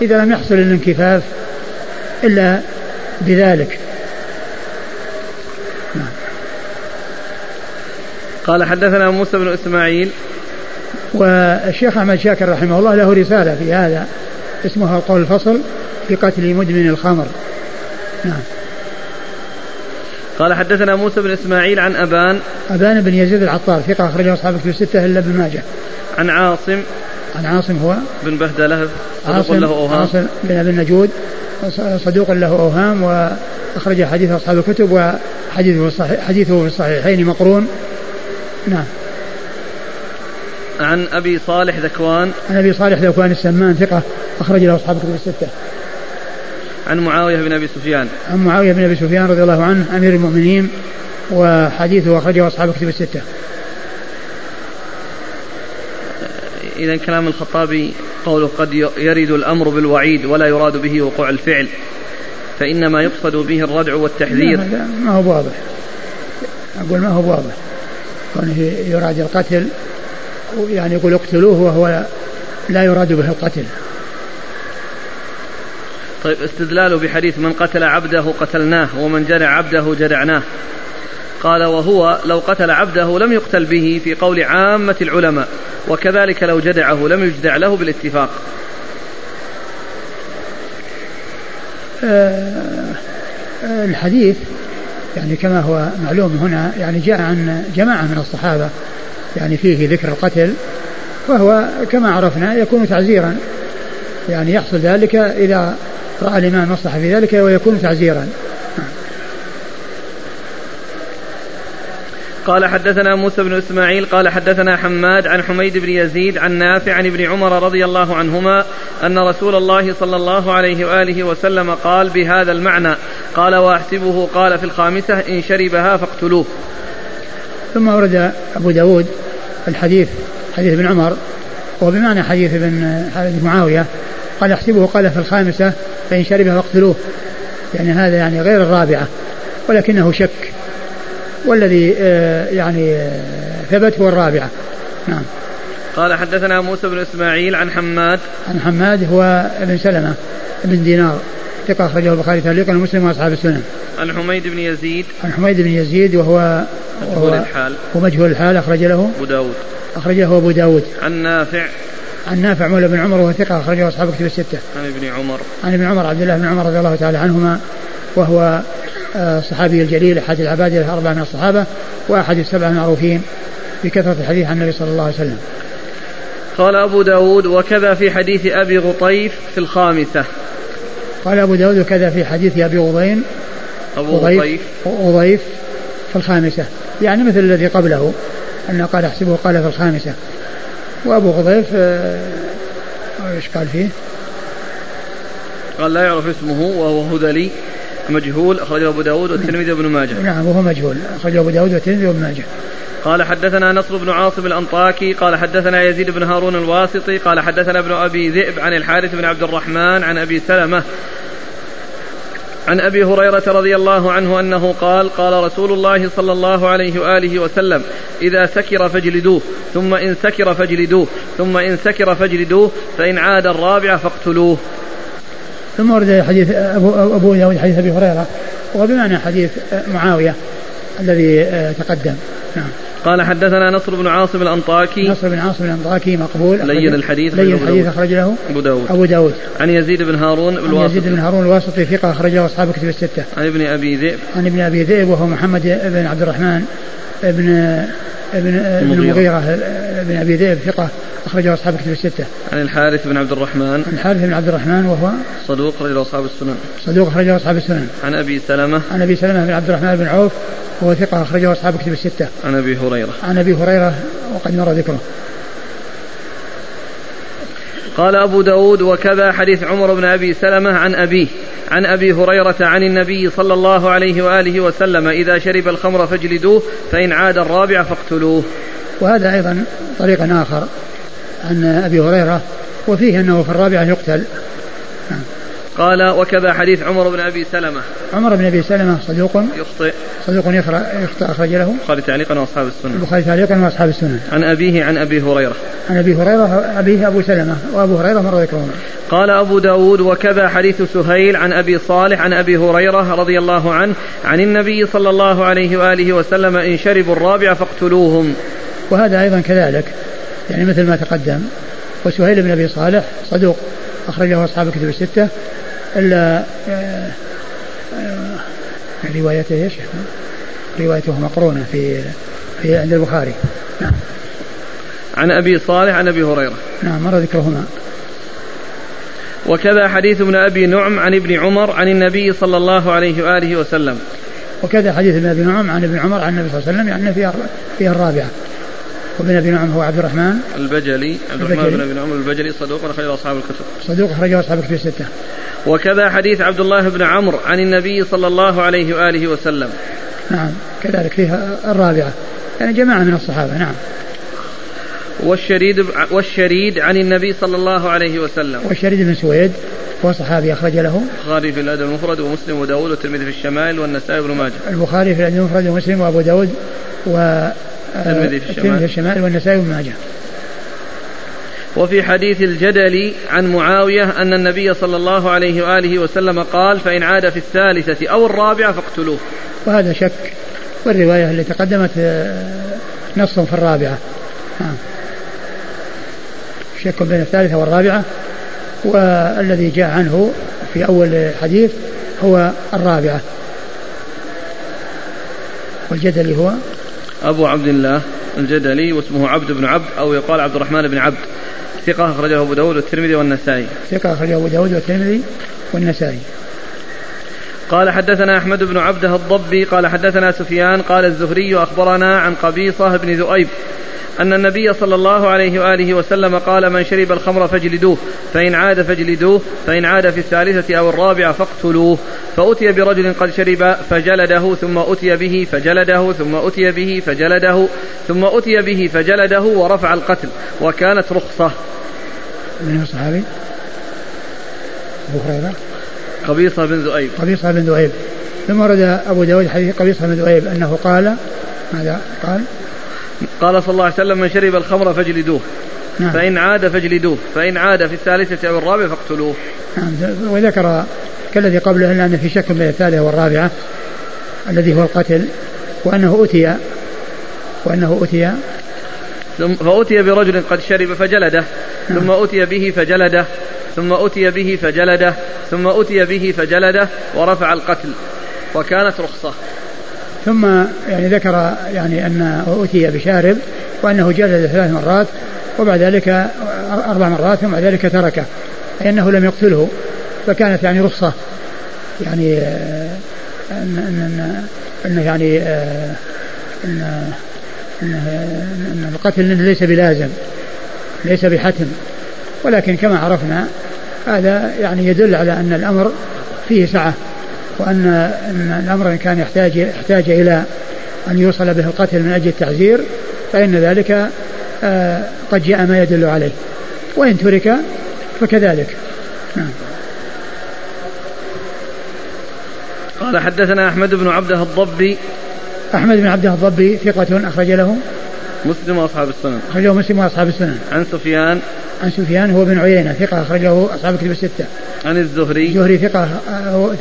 إذا لم يحصل الانكفاف إلا بذلك. قال حدثنا موسى بن إسماعيل. والشيخ أحمد شاكر رحمه الله له رسالة في هذا اسمها القول الفصل في قتل مدمن الخمر. نعم. قال حدثنا موسى بن إسماعيل عن أبان. أبان بن يزيد العطار ثقة أخرجه أصحاب كتب الستة إلا ابن ماجه. عن عاصم. عن عاصم هو؟ بن بهدلة عاصم له أوهام. عاصم بن أبي النجود صدوق له أوهام وأخرج حديث أصحاب الكتب وحديثه حديثه في الصحيحين مقرون. نعم. عن أبي صالح ذكوان. عن أبي صالح ذكوان السمان ثقة أخرج له أصحاب الكتب الستة. عن معاوية بن أبي سفيان. عن معاوية بن أبي سفيان رضي الله عنه أمير المؤمنين وحديثه أخرجه أصحاب الكتب الستة. إذا كلام الخطابي قوله قد يرد الأمر بالوعيد ولا يراد به وقوع الفعل فإنما يقصد به الردع والتحذير. ما هو واضح. أقول ما هو واضح. كونه يراد القتل يعني يقول اقتلوه وهو لا يراد به القتل. طيب استدلاله بحديث من قتل عبده قتلناه ومن جدع عبده جدعناه قال وهو لو قتل عبده لم يقتل به في قول عامة العلماء وكذلك لو جدعه لم يجدع له بالاتفاق. آه، آه، الحديث يعني كما هو معلوم هنا يعني جاء عن جماعة من الصحابة يعني فيه ذكر القتل فهو كما عرفنا يكون تعزيرا. يعني يحصل ذلك إذا رأى الإمام مصلحة في ذلك ويكون تعزيرا. قال حدثنا موسى بن إسماعيل قال حدثنا حماد عن حميد بن يزيد عن نافع عن ابن عمر رضي الله عنهما أن رسول الله صلى الله عليه وآله وسلم قال بهذا المعنى. قال وأحسبه قال في الخامسة إن شربها فاقتلوه. ثم ورد أبو داود الحديث حديث ابن عمر وبمعنى حديث ابن حديث معاوية. قال أحسبه قال في الخامسة فإن شربها فاقتلوه. يعني هذا يعني غير الرابعة ولكنه شك. والذي آه، يعني آه، ثبت هو الرابعة نعم قال حدثنا موسى بن إسماعيل عن حماد عن حماد هو ابن سلمة بن دينار ثقة أخرجه البخاري تعليقا ومسلم وأصحاب السنن. عن حميد بن يزيد. عن حميد بن يزيد وهو مجهول الحال. ومجهول الحال أخرج له. أبو داود. أخرج له أبو داود. عن نافع. عن نافع مولى بن عمر وهو ثقة أخرجه أصحاب كتب الستة. عن ابن عمر. عن ابن عمر عبد الله بن عمر رضي الله تعالى عنهما وهو الصحابي الجليل أحد العباد الأربعة من الصحابة وأحد السبعة المعروفين بكثرة الحديث عن النبي صلى الله عليه وسلم. قال أبو داود وكذا في حديث أبي غطيف في الخامسة. قال أبو داود وكذا في حديث أبي غضين. أبو غطيف غضيف. في الخامسة. يعني مثل الذي قبله أنه قال أحسبه قال في الخامسة. وأبو غضيف آه، إيش قال فيه؟ قال لا يعرف اسمه وهو هذلي. مجهول أخرجه أبو داود والترمذي وابن ماجه. نعم وهو مجهول. أخرجه أبو داود والترمذي وابن ماجه. قال حدثنا نصر بن عاصم الأنطاكي قال حدثنا يزيد بن هارون الواسطي قال حدثنا ابن أبي ذئب عن الحارث بن عبد الرحمن عن أبي سلمة عن أبي هريرة رضي الله عنه أنه قال قال رسول الله صلى الله عليه وآله وسلم إذا سكر فاجلدوه ثم إن سكر فاجلدوه ثم إن سكر فاجلدوه فإن عاد الرابعه فاقتلوه. ثم ورد حديث أبو, أبو داود حديث أبي هريرة. وبمعنى حديث معاوية الذي آه، تقدم. نعم. قال حدثنا نصر بن عاصم الأنطاكي. نصر بن عاصم الأنطاكي مقبول. لين الحديث لين الحديث أخرج له أبو داود. أبو داود. عن يزيد بن هارون عن يزيد بن هارون الواسطي ثقة أخرجه أصحاب كتب الستة. عن ابن أبي ذئب. عن ابن أبي ذئب وهو محمد بن عبد الرحمن. ابن ابن ابن المغيرة ابن أبي ذئب ثقة أخرجه أصحاب كتب الستة. عن الحارث بن عبد الرحمن. عن الحارث بن عبد الرحمن وهو صدوق أخرجه أصحاب السنن. صدوق أخرجه أصحاب السنن. عن أبي سلمة. عن أبي سلمة بن عبد الرحمن بن عوف وهو ثقة أخرجه أصحاب كتب الستة. عن أبي هريرة. عن أبي هريرة وقد مر ذكره. قال أبو داود وكذا حديث عمر بن أبي سلمة عن أبيه عن أبي هريرة عن النبي صلى الله عليه وآله وسلم إذا شرب الخمر فاجلدوه فإن عاد الرابع فاقتلوه. وهذا أيضا طريق آخر عن أبي هريرة وفيه أنه في الرابعة يقتل. قال وكذا حديث عمر بن أبي سلمة. عمر بن أبي سلمة صدوق. يخطئ. صدوق يخطئ أخرج له. البخاري تعليقا وأصحاب السنن البخاري تعليقا وأصحاب السنن عن ابيه عن أبي هريرة. عن أبي هريرة أبيه أبو سلمة وأبو هريرة مر ذكرهما قال أبو داود وكذا حديث سهيل عن أبي صالح عن أبي هريرة رضي الله عنه عن النبي صلى الله عليه وآله وسلم إن شربوا الرابع فاقتلوهم. وهذا أيضا كذلك. يعني مثل ما تقدم. وسهيل بن أبي صالح صدوق. أخرجه أصحاب الكتب الستة. إلا آه، آه، روايته إيش؟ روايته مقرونة في في عند البخاري. نعم. عن أبي صالح عن أبي هريرة. نعم مر ذكرهما. وكذا حديث ابن أبي نعم عن ابن عمر عن النبي صلى الله عليه وآله وسلم. وكذا حديث ابن أبي نعم عن ابن عمر عن النبي صلى الله عليه وسلم يعني فيها فيها الرابعة. وابن أبي نعم هو عبد الرحمن. البجلي عبد الرحمن بن أبي نعم البجلي صدوق اخرجه أصحاب الكتب. صدوق اخرجه أصحاب الكتب الستة. وكذا حديث عبد الله بن عمرو عن النبي صلى الله عليه وآله وسلم. نعم كذلك فيها الرابعة. يعني جماعة من الصحابة نعم. والشريد والشريد عن النبي صلى الله عليه وسلم. والشريد بن سويد. هو صحابي أخرج له. البخاري في الأدب المفرد ومسلم وداود والترمذي في الشمائل والنسائي وابن ماجه. البخاري في الأدب المفرد ومسلم وأبو داود و الترمذي في الشمال, في الشمال والنسائي وابن ماجه. وفي حديث الجدل عن معاوية أن النبي صلى الله عليه وآله وسلم قال فإن عاد في الثالثة أو الرابعة فاقتلوه. وهذا شك. والرواية اللي تقدمت آه، نص في الرابعة. نعم شك بين الثالثة والرابعة. والذي جاء عنه في أول الحديث هو الرابعة. والجدلي هو؟ أبو عبد الله الجدلي واسمه عبد بن عبد أو يقال عبد الرحمن بن عبد. ثقة أخرجه أبو داود والترمذي والنسائي. ثقة أخرجه أبو داود والترمذي والنسائي. قال حدثنا أحمد بن عبده الضبي قال حدثنا سفيان قال الزهري أخبرنا عن قبيصة بن ذؤيب أن النبي صلى الله عليه وآله وسلم قال من شرب الخمر فاجلدوه فإن عاد فاجلدوه فإن عاد في الثالثة أو الرابعة فاقتلوه. فأتي برجل قد شرب فجلده ثم أتي به فجلده ثم أتي به فجلده ثم أتي به فجلده ورفع القتل وكانت رخصة. من الصحابي أبو هريرة؟ قبيصة بن ذؤيب. قبيصة بن ذؤيب. ثم ورد أبو داود حديث قبيصة بن ذؤيب أنه قال ماذا قال؟ قال صلى الله عليه وسلم من شرب الخمر فاجلدوه نعم. فإن عاد فاجلدوه فإن عاد في الثالثة أو الرابعة فاقتلوه نعم وذكر كالذي قبله أن في شك بين الثالثة والرابعة الذي هو القتل وأنه أتي وأنه أتي ثم فأتي برجل قد شرب فجلده نعم. ثم أتي به فجلده ثم أتي به فجلده ثم أتي به فجلده ورفع القتل وكانت رخصة ثم يعني ذكر يعني أن أتي بشارب وأنه جلد ثلاث مرات وبعد ذلك أربع مرات ثم بعد ذلك تركه أي أنه لم يقتله فكانت يعني رخصة. يعني آه، أن أن أن يعني آه، أن أن القتل ليس بلازم ليس بحتم. ولكن كما عرفنا هذا يعني يدل على أن الأمر فيه سعة. وأن أن الأمر إن كان يحتاج يحتاج إلى أن يوصل به القتل من أجل التعزير فإن ذلك آه، قد جاء ما يدل عليه. وإن ترك فكذلك. نعم. قال حدثنا أحمد بن عبده الضبي. أحمد بن عبده الضبي ثقة أخرج له. مسلم وأصحاب السنن أخرجه مسلم وأصحاب السنن عن سفيان. عن سفيان هو بن عيينة ثقة أخرجه أصحاب الكتب الستة. عن الزهري. الزهري ثقة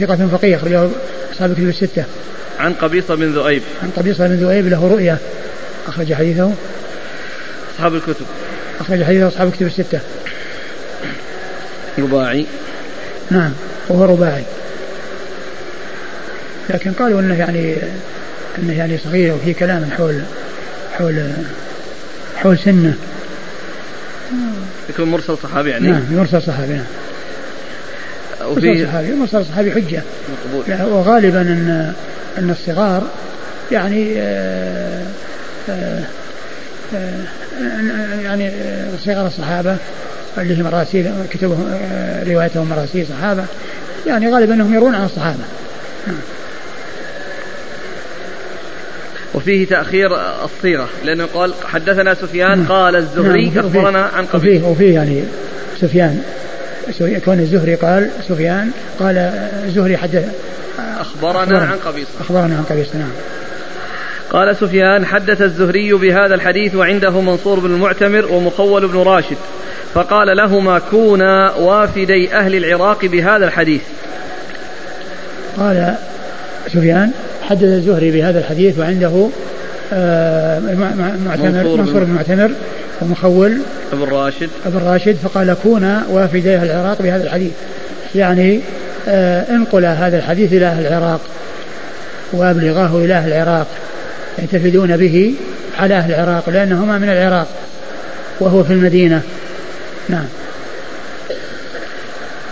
ثقة فقيه أخرجه أصحاب الكتب الستة. عن قبيصة بن ذؤيب. عن قبيصة بن ذؤيب له رؤية. أخرج حديثه. أصحاب الكتب. أخرج حديثه أصحاب الكتب الستة. رباعي. نعم وهو رباعي. لكن قالوا إنه يعني إنه يعني صغير وفي كلام حول حول حول سنة. يكون مرسل صحابي يعني؟ نعم مرسل صحابي نعم. وفي مرسل صحابي مرسل صحابي حجة. مقبول. وغالبا إن إن الصغار يعني آآ آه، آآ آه، آه، يعني صغار الصحابة اللي هم مراسيل كتبهم روايتهم مراسيل صحابة. يعني غالبا إنهم يرون عن الصحابة. نعم. وفيه تأخير الصيغة لأنه قال حدثنا سفيان نعم. قال الزهري نعم. أخبرنا عن قبيل وفيه, وفيه يعني سفيان. كون الزهري قال سفيان قال الزهري حدث أخبرنا, أخبرنا. عن قبيصة. أخبرنا عن قبيصة نعم. قال سفيان حدث الزهري بهذا الحديث وعنده منصور بن المعتمر ومخول بن راشد فقال لهما كونا وافدي أهل العراق بهذا الحديث. قال سفيان حدث الزهري بهذا الحديث وعنده آه، معتمر منصور بن معتمر ومخول. ابن راشد ابن راشد فقال كونا وافدي أهل العراق بهذا الحديث. يعني آه، انقل هذا الحديث إلى أهل العراق وابلغاه إلى أهل العراق ينتفدون به على أهل العراق لأنهما من العراق وهو في المدينة. نعم.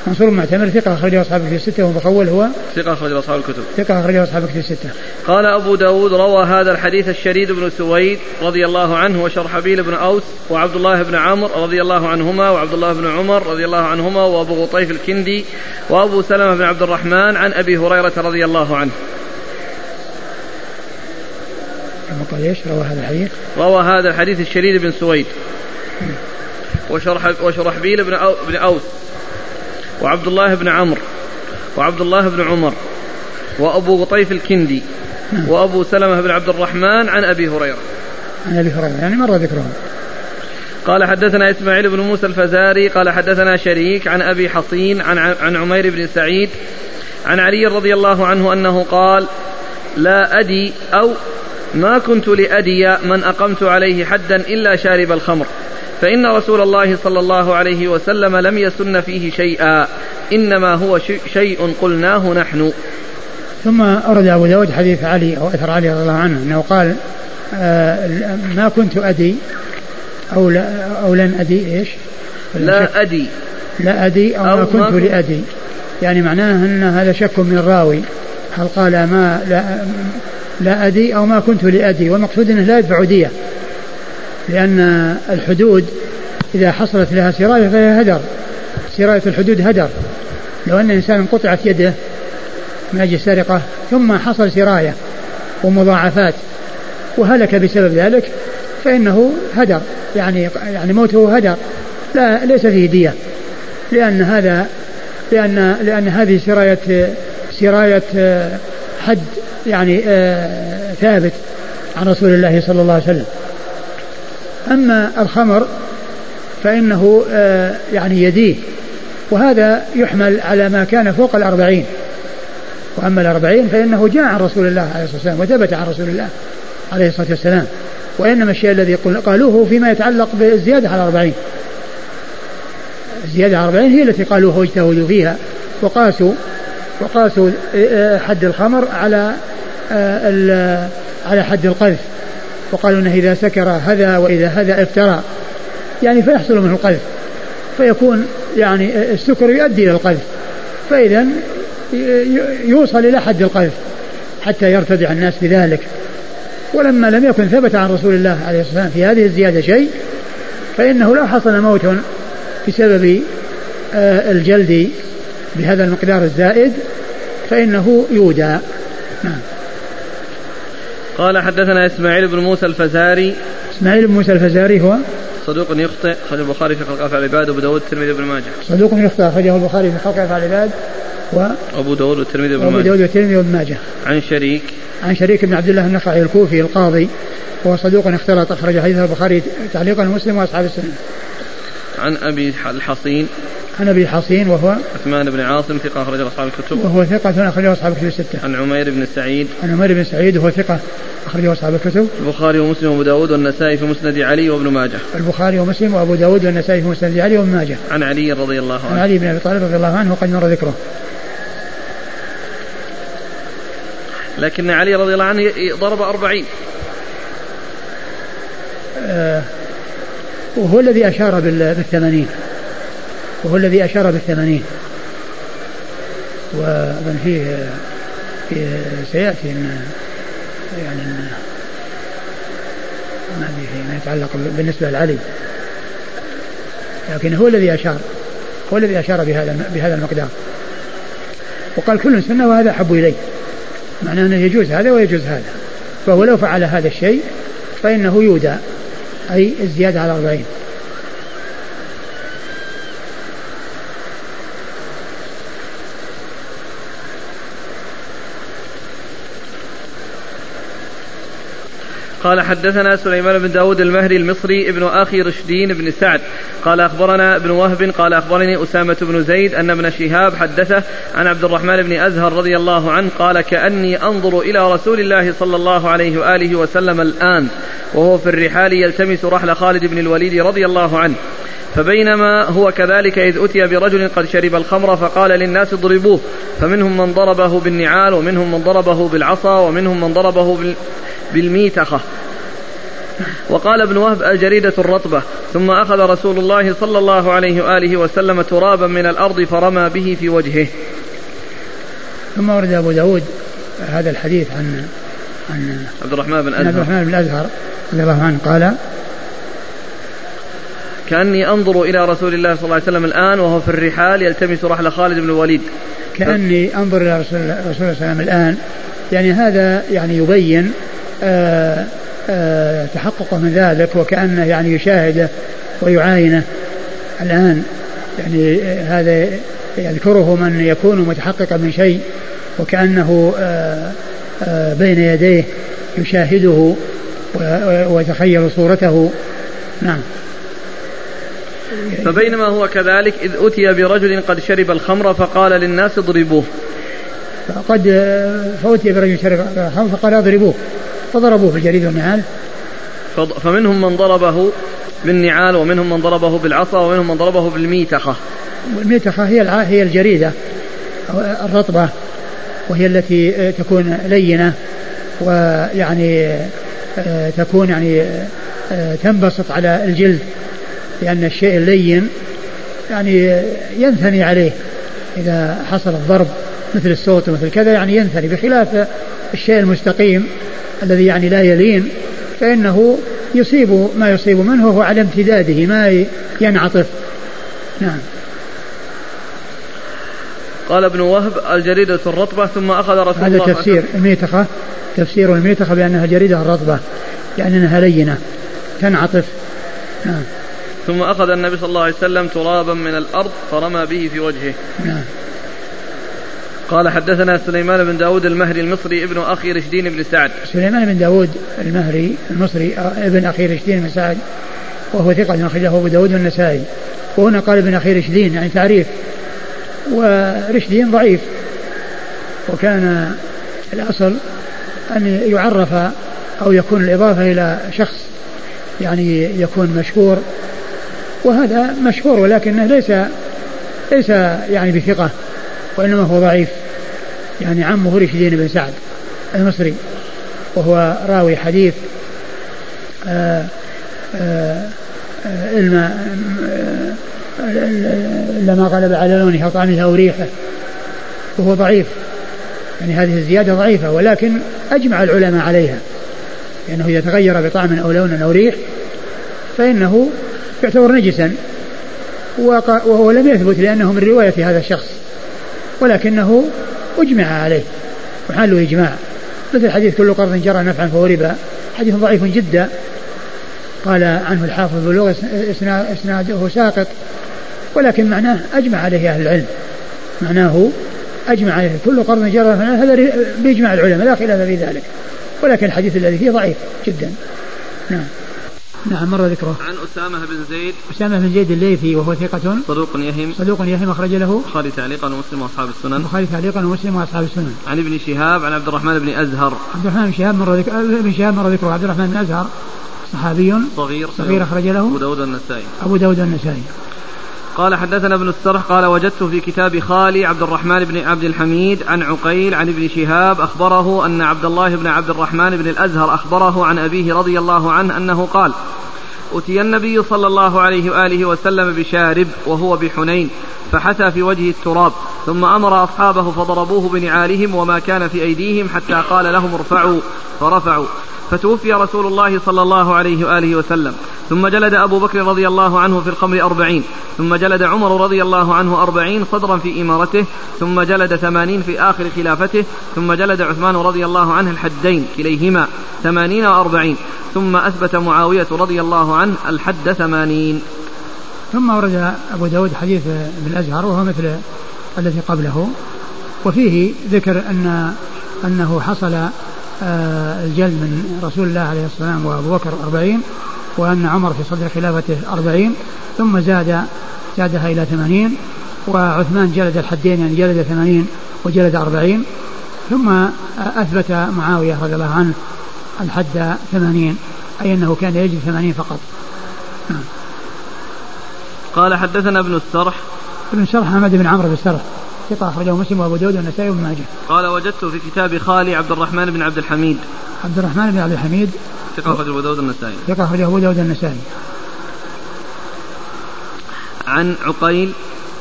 منصور معتمر ثقة أخرجه أصحاب الكتب الستة ومخول هو ثقة أخرجه أصحاب الكتب. ثقة أخرجه أصحاب الكتب الستة. قال أبو داود روى هذا الحديث الشريد بن سويد رضي الله عنه وشرحبيل بن أوس وعبد الله بن عمرو رضي الله عنهما وعبد الله بن عمر رضي الله عنهما وأبو غطيف الكندي وأبو سلمة بن عبد الرحمن عن أبي هريرة رضي الله عنه. قال إيش؟ روى هذا الحديث؟ روى هذا الحديث الشريد بن سويد. وشرح وشرحبيل بن أو بن أوس. وعبد الله بن عمرو وعبد الله بن عمر وأبو غطيف الكندي. وأبو سلمة بن عبد الرحمن عن أبي هريرة عن أبي هريرة يعني مر ذكرهم قال حدثنا إسماعيل بن موسى الفزاري قال حدثنا شريك عن أبي حصين عن, عن عمير بن سعيد عن علي رضي الله عنه أنه قال لا أدي أو ما كنت لأدي من أقمت عليه حدا إلا شارب الخمر فإن رسول الله صلى الله عليه وسلم لم يسن فيه شيئا إنما هو شيء قلناه نحن. ثم أورد أبو داود حديث علي أو أثر علي رضي الله عنه أنه قال آه ما كنت أدي أو لا أو لن أدي إيش؟ لا أدي. لا أدي أو, أو ما كنت ما لأدي. يعني معناه أن هذا شك من الراوي. هل قال ما لا لا أدي أو ما كنت لأدي والمقصود أنه لا يدفع دية. لأن الحدود إذا حصلت لها سراية فهي هدر. سراية الحدود هدر. لو أن إنسان قطعت يده من أجل السرقة ثم حصل سراية ومضاعفات وهلك بسبب ذلك فإنه هدر. يعني يعني موته هدر. لا ليس فيه دية. لأن هذا لأن لأن هذه سراية سراية حد يعني آه، ثابت عن رسول الله صلى الله عليه وسلم. أما الخمر فإنه آه، يعني يديه وهذا يحمل على ما كان فوق الأربعين. وأما الأربعين فإنه جاء عن رسول الله عليه الصلاة والسلام وثبت عن رسول الله عليه الصلاة والسلام. وإنما الشيء الذي قالوه فيما يتعلق بالزيادة على الأربعين. الزيادة على الأربعين هي التي قالوه واجتهدوا فيها وقاسوا وقاسوا آه، حد الخمر على آه، على حد القذف. وقالوا إنه إذا سكر هذا وإذا هذا افترى. يعني فيحصل منه القذف. فيكون يعني السكر يؤدي إلى القذف. فاذا يوصل إلى حد القذف حتى يرتدع الناس بذلك. ولما لم يكن ثبت عن رسول الله عليه الصلاة والسلام في هذه الزيادة شيء فإنه لو حصل موت بسبب آه، الجلد بهذا المقدار الزائد فإنه يودى نعم. قال حدثنا إسماعيل بن موسى الفزاري. إسماعيل بن موسى الفزاري هو صدوق يخطئ أخرج البخاري في خلق أفعال العباد وأبو داود والترمذي بن ماجه. صدوق يخطئ أخرجه البخاري في خلق أفعال العباد و أبو داود والترمذي بن ماجه. أبو داود والترمذي بن ماجه. عن شريك. عن شريك بن عبد الله النخعي الكوفي القاضي وهو صدوق اختلط أخرج حديثه البخاري تعليقا مسلم وأصحاب السنة. عن أبي الحصين. عن أبي حصين وهو عثمان بن عاصم ثقة أخرج أصحاب الكتب وهو ثقة أخرجه أصحاب الكتب الستة. عن عمير بن سعيد عن عمير بن سعيد وهو ثقة أخرجه أصحاب الكتب. البخاري ومسلم وأبو داود والنسائي في مسند علي وابن ماجه. البخاري ومسلم وأبو داود والنسائي في مسند علي وابن ماجه. عن علي رضي الله عنه. عن علي بن أبي طالب رضي الله عنه وقد مر ذكره. لكن علي رضي الله عنه ضرب أربعين آه وهو الذي أشار بالثمانين وهو الذي أشار بالثمانين. ومن فيه سيأتي إن يعني ما فيما يتعلق بالنسبة لعلي. لكن هو الذي أشار هو الذي أشار بهذا بهذا المقدار. وقال كل سنة وهذا أحب إلي معناه أنه يجوز هذا ويجوز هذا. فهو لو فعل هذا الشيء فإنه يودى أي الزيادة على أربعين. قال حدثنا سليمان بن داود المهري المصري ابن أخي رشدين بن سعد. قال أخبرنا ابن وهب قال أخبرني أسامة بن زيد أن ابن شهاب حدثه عن عبد الرحمن بن أزهر رضي الله عنه قال كأني أنظر إلى رسول الله صلى الله عليه وآله وسلم الآن وهو في الرحال يلتمس رحل خالد بن الوليد رضي الله عنه. فبينما هو كذلك إذ أتي برجل قد شرب الخمر فقال للناس اضربوه فمنهم من ضربه بالنعال ومنهم من ضربه بالعصا ومنهم من ضربه بالميتخة وقال ابن وهب الجريدة الرطبة ثم أخذ رسول الله صلى الله عليه وآله وسلم ترابا من الأرض فرمى به في وجهه. ثم ورد أبو داود هذا الحديث عن عن عبد الرحمن بن أزهر. عبد الرحمن بن الأزهر رضي الله عنه قال كأني أنظر إلى رسول الله صلى الله عليه وسلم الآن وهو في الرحال يلتمس رحل خالد بن الوليد. كأني أنظر إلى رسول الله صلى الله عليه وسلم الآن يعني هذا يعني يبين تحققه من ذلك وكأنه يعني يشاهده ويعاينه. الآن يعني هذا يذكره من يكون متحققا من شيء وكأنه آآ بين يديه يشاهده ويتخيل صورته. نعم. فبينما هو كذلك إذ أتي برجل قد شرب الخمر فقال للناس اضربوه. فقد فأتي برجل شرب الخمر فقال اضربوه. فضربوه بالجريد والنعال فمنهم من ضربه بالنعال ومنهم من ضربه بالعصا ومنهم من ضربه بالميتخة. الميتخة هي هي الجريدة الرطبة وهي التي تكون لينة ويعني تكون يعني تنبسط على الجلد لأن الشيء اللين يعني ينثني عليه. إذا حصل الضرب مثل الصوت ومثل كذا يعني ينثني بخلاف الشيء المستقيم الذي يعني لا يلين فإنه يصيب ما يصيب منه وهو على امتداده ما ينعطف. نعم. قال ابن وهب الجريدة الرطبة ثم أخذ رسول هذا الله هذا تفسير الميتخة. تفسير الميتخة بأنها جريدة الرطبة يعني أنها لينة تنعطف. نعم. ثم أخذ النبي صلى الله عليه وسلم ترابا من الأرض فرمى به في وجهه. نعم. قال حدثنا سليمان بن داود المهري المصري ابن أخي رشدين بن سعد. سليمان بن داود المهري المصري ابن أخي رشدين بن سعد وهو ثقة أخرجه أبو داود والنسائي. وهنا قال ابن أخي رشدين يعني تعريف. ورشدين ضعيف. وكان الأصل أن يعرف أو يكون الإضافة إلى شخص يعني يكون مشهور. وهذا مشهور ولكنه ليس ليس يعني بثقة وإنما هو ضعيف. يعني عمه رشدين بن سعد المصري وهو راوي حديث آآ آآ الماء لما غلب على لونه وطعمه أو ريحة وهو ضعيف. يعني هذه الزيادة ضعيفة ولكن أجمع العلماء عليها. لأنه إذا تغير بطعم أو لون أو ريح فإنه يعتبر نجسا وهو لم يثبت لأنه من رواية هذا الشخص ولكنه أجمع عليه محله إجماع. مثل حديث كل قرض جرى نفعا فهو ربا حديث ضعيف جدا. قال عنه الحافظ بلوغ إسناده ساقط. ولكن معناه أجمع عليه أهل العلم. معناه أجمع عليه. كل قرن جرى هذا بإجماع العلماء لا خلاف في ذلك. ولكن الحديث الذي فيه ضعيف جدا. نعم. نعم مر ذكره. عن أسامة بن زيد. أسامة بن زيد الليثي وهو ثقة. صدوق يهم. صدوق يهم أخرج له. البخاري تعليقا ومسلم وأصحاب السنن. البخاري تعليقا ومسلم وأصحاب السنن. عن ابن شهاب عن عبد الرحمن بن أزهر. عبد الرحمن بن شهاب مر ذكر ابن شهاب مر ذكره. عبد الرحمن بن أزهر صحابي. صغير. صغير أخرج له. أبو داود النسائي. أبو داود النسائي. قال حدثنا ابن السرح قال وجدت في كتاب خالي عبد الرحمن بن عبد الحميد عن عقيل عن ابن شهاب أخبره أن عبد الله بن عبد الرحمن بن الأزهر أخبره عن أبيه رضي الله عنه أنه قال أتي النبي صلى الله عليه وآله وسلم بشارب وهو بحنين فحثى في وجهه التراب ثم أمر أصحابه فضربوه بنعالهم وما كان في أيديهم حتى قال لهم ارفعوا فرفعوا. فتوفي رسول الله صلى الله عليه وآله وسلم. ثم جلد أبو بكر رضي الله عنه في الخمر أربعين. ثم جلد عمر رضي الله عنه أربعين صدرا في إمارته. ثم جلد ثمانين في آخر خلافته. ثم جلد عثمان رضي الله عنه الحدين كليهما ثمانين وأربعين. ثم أثبت معاوية رضي الله عنه الحد ثمانين. ثم ورد أبو داود حديث ابن الأزهر وهو مثل الذي قبله. وفيه ذكر أن أنه حصل آه، الجلد من رسول الله عليه الصلاة والسلام وأبو بكر أربعين وأن عمر في صدر خلافته أربعين ثم زاد زادها إلى ثمانين وعثمان جلد الحدين يعني جلد ثمانين وجلد أربعين ثم أثبت معاوية رضي الله عنه الحد ثمانين. أي أنه كان يجد ثمانين فقط نعم. قال حدثنا ابن السرح ابن السرح حمد بن عمرو بن السرح ثقة أخرجه مسلم وأبو داود والنسائي وابن ماجه. قال وجدت في كتاب خالي عبد الرحمن بن عبد الحميد. عبد الرحمن بن عبد الحميد ثقة أخرجه أبو داود النسائي. ثقة أخرجه أبو داود النسائي. عن عقيل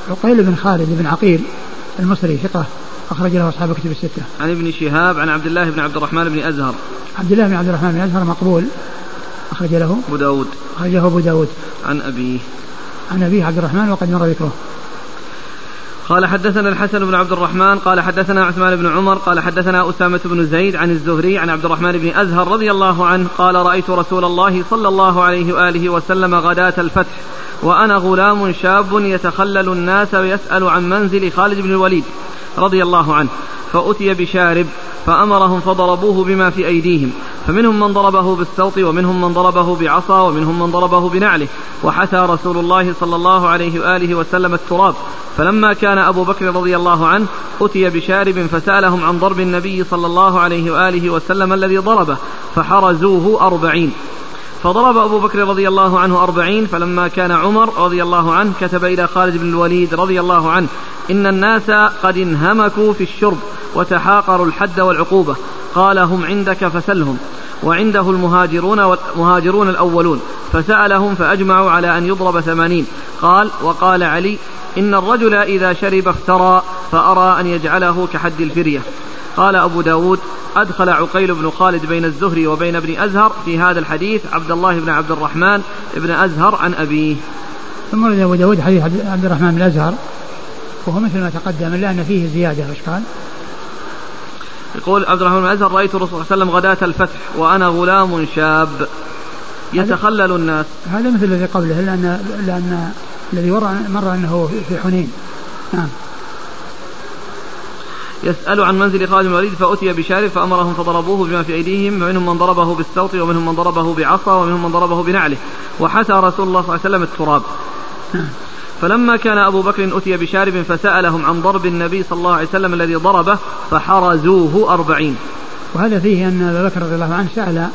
عقيل بن خالد بن عقيل المصري ثقة أخرج له أصحاب كتب الستة. عن ابن شهاب عن عبد الله بن عبد الرحمن بن أزهر. عبد الله بن عبد الرحمن بن أزهر مقبول أخرج له أبو داود. أخرجه أبو داود. عن أبيه عن أبيه عبد الرحمن وقد مر ذكره. قال حدثنا الحسن بن عبد الرحمن قال حدثنا عثمان بن عمر قال حدثنا أسامة بن زيد عن الزهري عن عبد الرحمن بن أزهر رضي الله عنه قال رأيت رسول الله صلى الله عليه وآله وسلم غداة الفتح وأنا غلام شاب يتخلل الناس ويسأل عن منزل خالد بن الوليد. رضي الله عنه فأتي بشارب فأمرهم فضربوه بما في أيديهم فمنهم من ضربه بالسوط ومنهم من ضربه بعصا ومنهم من ضربه بنعله وحثى رسول الله صلى الله عليه وآله وسلم التراب. فلما كان أبو بكر رضي الله عنه أتي بشارب فسألهم عن ضرب النبي صلى الله عليه وآله وسلم الذي ضربه فحرزوه أربعين. فضرب أبو بكر رضي الله عنه أربعين فلما كان عمر رضي الله عنه كتب إلى خالد بن الوليد رضي الله عنه إن الناس قد انهمكوا في الشرب وتحاقروا الحد والعقوبة. قال هم عندك فسلهم. وعنده المهاجرون والمهاجرون الأولون. فسألهم فأجمعوا على أن يضرب ثمانين. قال وقال علي إن الرجل إذا شرب افترى فأرى أن يجعله كحد الفرية. قال أبو داود أدخل عقيل بن خالد بين الزهري وبين ابن أزهر في هذا الحديث عبد الله بن عبد الرحمن بن أزهر عن أبيه. ثم ورد أبو داود حديث عبد الرحمن بن أزهر وهو مثل ما تقدم إلا أن فيه زيادة إيش قال؟ يقول عبد الرحمن بن أزهر رأيت الرسول صلى الله عليه وسلم غداة الفتح وأنا غلام شاب. يتخلل الناس. هذا مثل الذي قبله إلا أن إلا أن الذي مر أنه في حنين. نعم. يسأل عن منزل خالد بن الوليد فأتي بشارب فأمرهم فضربوه بما في أيديهم ومنهم من ضربه بالسوط ومنهم من ضربه بعصا ومنهم من ضربه بنعله. وحثى رسول الله صلى الله عليه وسلم التراب. فلما كان أبو بكر أتي بشارب فسألهم عن ضرب النبي صلى الله عليه وسلم الذي ضربه فحرزوه أربعين. وهذا فيه أن أبا بكر رضي الله عنه سأل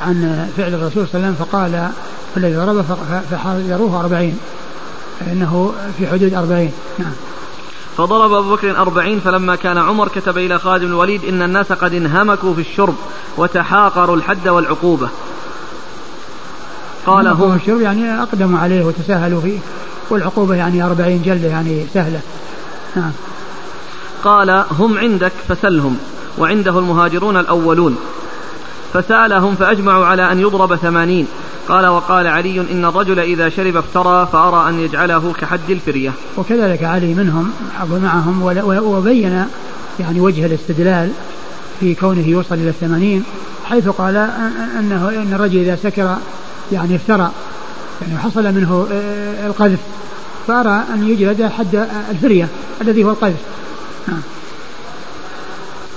عن فعل الرسول صلى الله عليه وسلم فقال الذي ضربه فحرزوه أربعين. إنه في حدود أربعين. نعم. فضرب أبو بكر أربعين فلما كان عمر كتب إلى خالد بن الوليد إن الناس قد انهمكوا في الشرب وتحاقروا الحد والعقوبة. قال هم الشرب يعني أقدموا عليه وتساهلوا فيه والعقوبة يعني أربعين جلدة يعني سهلة. نعم. قال هم عندك فسلهم وعنده المهاجرون الأولون. فسألهم فأجمعوا على أن يضرب ثمانين. قال وقال علي إن الرجل إذا شرب افترى فأرى أن يجعله كحد الفرية. وكذلك علي منهم معهم وبين يعني وجه الاستدلال في كونه يوصل إلى الثمانين حيث قال أنه إن الرجل إذا سكر يعني افترى يعني حصل منه آه، القذف فأرى أن يجلد حد الفرية الذي هو القذف.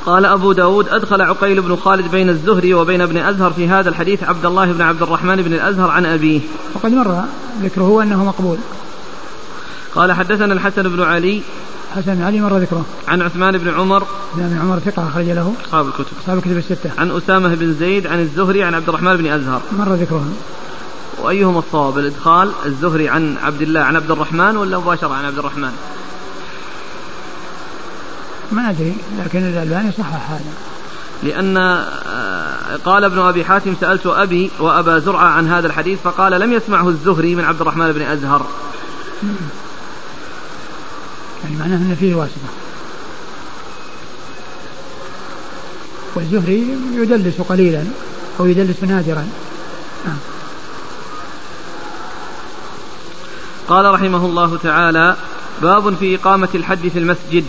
قال أبو داود أدخل عقيل بن خالد بين الزهري وبين ابن أزهر في هذا الحديث عبد الله بن عبد الرحمن بن الأزهر عن أبيه. وقد مر ذكره أنه مقبول. قال حدثنا الحسن بن علي حسن بن علي مر ذكره. عن عثمان بن عمر. عثمان بن عمر ثقة أخرج له. أصحاب الكتب. أصحاب الكتب الستة. عن أسامة بن زيد عن الزهري عن عبد الرحمن بن أزهر. مر ذكره وأيهما الصواب؟ الإدخال الزهري عن عبد الله عن عبد الرحمن ولا مباشرة عن عبد الرحمن؟ ما أدري لكن الألباني صحح هذا. لأن آه، قال ابن أبي حاتم سألت أبي وأبا زرعة عن هذا الحديث فقال لم يسمعه الزهري من عبد الرحمن بن أزهر. يعني معناه أن فيه واسطة. والزهري يدلس قليلا أو يدلس نادرا. نعم. قال رحمه الله تعالى باب في إقامة الحد في المسجد.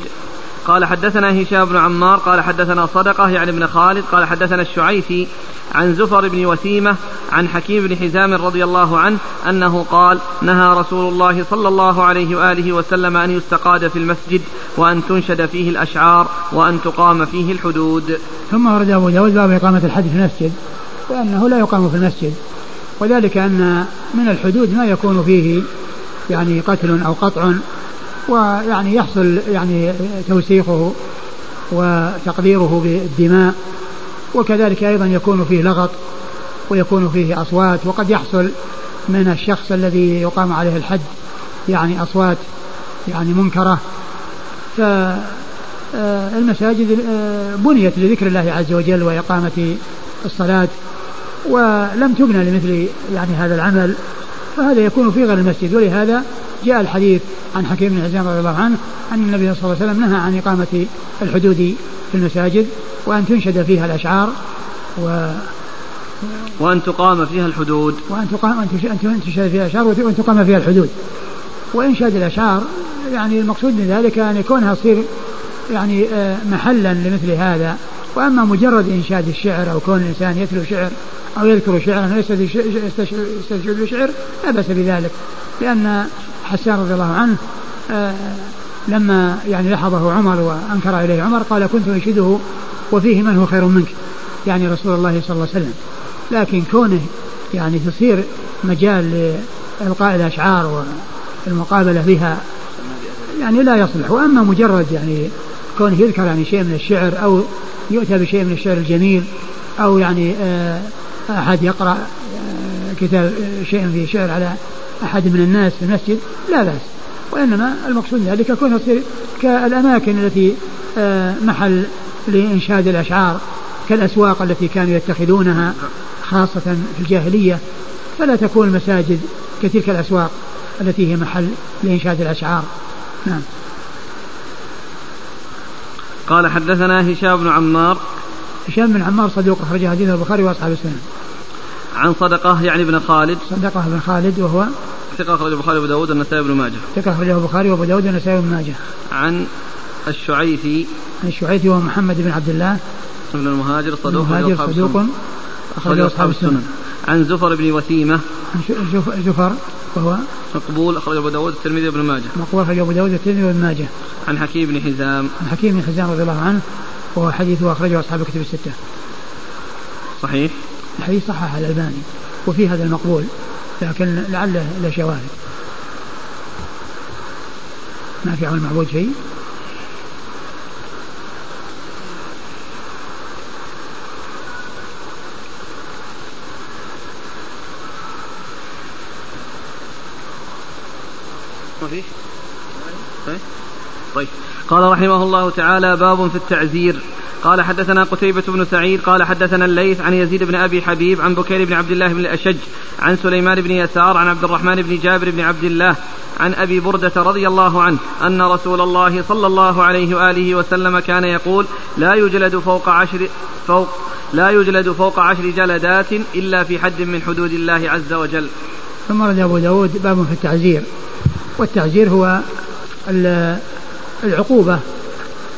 قال حدثنا هشام بن عمار قال حدثنا صدقة يعني ابن خالد قال حدثنا الشعيثي عن زفر بن وسيمة عن حكيم بن حزام رضي الله عنه أنه قال نهى رسول الله صلى الله عليه وآله وسلم أن يستقاد في المسجد وأن تنشد فيه الأشعار وأن تقام فيه الحدود. ثم ورد أبو داود باب إقامة الحد في المسجد وأنه لا يقام في المسجد. وذلك أن من الحدود ما يكون فيه يعني قتل أو قطع ويعني يحصل يعني توسيخه وتقديره بالدماء وكذلك أيضا يكون فيه لغط ويكون فيه أصوات وقد يحصل من الشخص الذي يقام عليه الحد يعني أصوات يعني منكرة. فالمساجد آه، بنيت لذكر الله عز وجل وإقامة الصلاة ولم تبنى لمثل يعني هذا العمل. فهذا يكون في غير المسجد. ولهذا جاء الحديث عن حكيم بن حزام رضي الله عنه أن النبي صلى الله عليه وسلم نهى عن إقامة الحدود في المساجد وأن تنشد فيها الأشعار و وأن تقام فيها الحدود. وأن تقام أن تنشد فيها الأشعار وأن تقام فيها الحدود. وإنشاد الأشعار يعني المقصود من ذلك أن يكونها تصير يعني آه، محلا لمثل هذا. وأما مجرد إنشاد الشعر أو كون الإنسان يتلو شعر أو يذكر شعرا ويستشعر بشعر لا بأس بذلك. لأن حسان رضي الله عنه آه، لما يعني لحظه عمر وأنكر إليه عمر قال كنت أنشده وفيه من هو خير منك؟ يعني رسول الله صلى الله عليه وسلم. لكن كونه يعني تصير مجال لإلقاء الأشعار والمقابلة بها يعني لا يصلح. وأما مجرد يعني كونه يذكر يعني شيء من الشعر أو يؤتى بشيء من الشعر الجميل أو يعني آه، أحد يقرأ آه، كتاب شيء فيه شعر على أحد من الناس في المسجد؟ لا بأس. وإنما المقصود ذلك يكون يصير كالأماكن التي آه، محل لإنشاد الأشعار كالأسواق التي كانوا يتخذونها خاصة في الجاهلية. فلا تكون المساجد كتلك الأسواق التي هي محل لإنشاد الأشعار. نعم. قال حدثنا هشام بن عمار هشام بن عمار صدوق أخرج حديث البخاري وأصحاب السنة. عن صدقة يعني بن خالد. صدقة بن خالد وهو ثقة أخرجه البخاري وأبو داود والنسائي بن ماجه. ثقة أخرجه البخاري وأبو داود والنسائي بن ماجه. عن الشعيثي عن الشعيثي وهو محمد بن عبد الله. ابن المهاجر صدوق المهاجر صدوق أخرجه أصحاب السنن عن زفر بن وسيمة عن زفر وهو مقبول أخرج أبو داود الترمذي وابن ماجه. مقبول أخرج أبو داود الترمذي وابن ماجه. عن حكيم بن حزام. عن حكيم بن حزام رضي الله عنه. وهو حديثه أخرجه أصحاب الكتب الستة. صحيح. الحديث صحح الألباني وفي هذا المقبول لكن لعله له شواهد ما في عون المعبود شيء؟ ما فيه طيب. قال رحمه الله تعالى باب في التعزير. قال حدثنا قتيبة بن سعيد قال حدثنا الليث عن يزيد بن أبي حبيب عن بكير بن عبد الله بن الأشج عن سليمان بن يسار عن عبد الرحمن بن جابر بن عبد الله عن أبي بردة رضي الله عنه أن رسول الله صلى الله عليه وآله وسلم كان يقول لا يجلد فوق عشر فوق لا يجلد فوق عشر جلدات إلا في حد من حدود الله عز وجل. ثم ورد أبو داود باب في التعزير. والتعزير هو العقوبة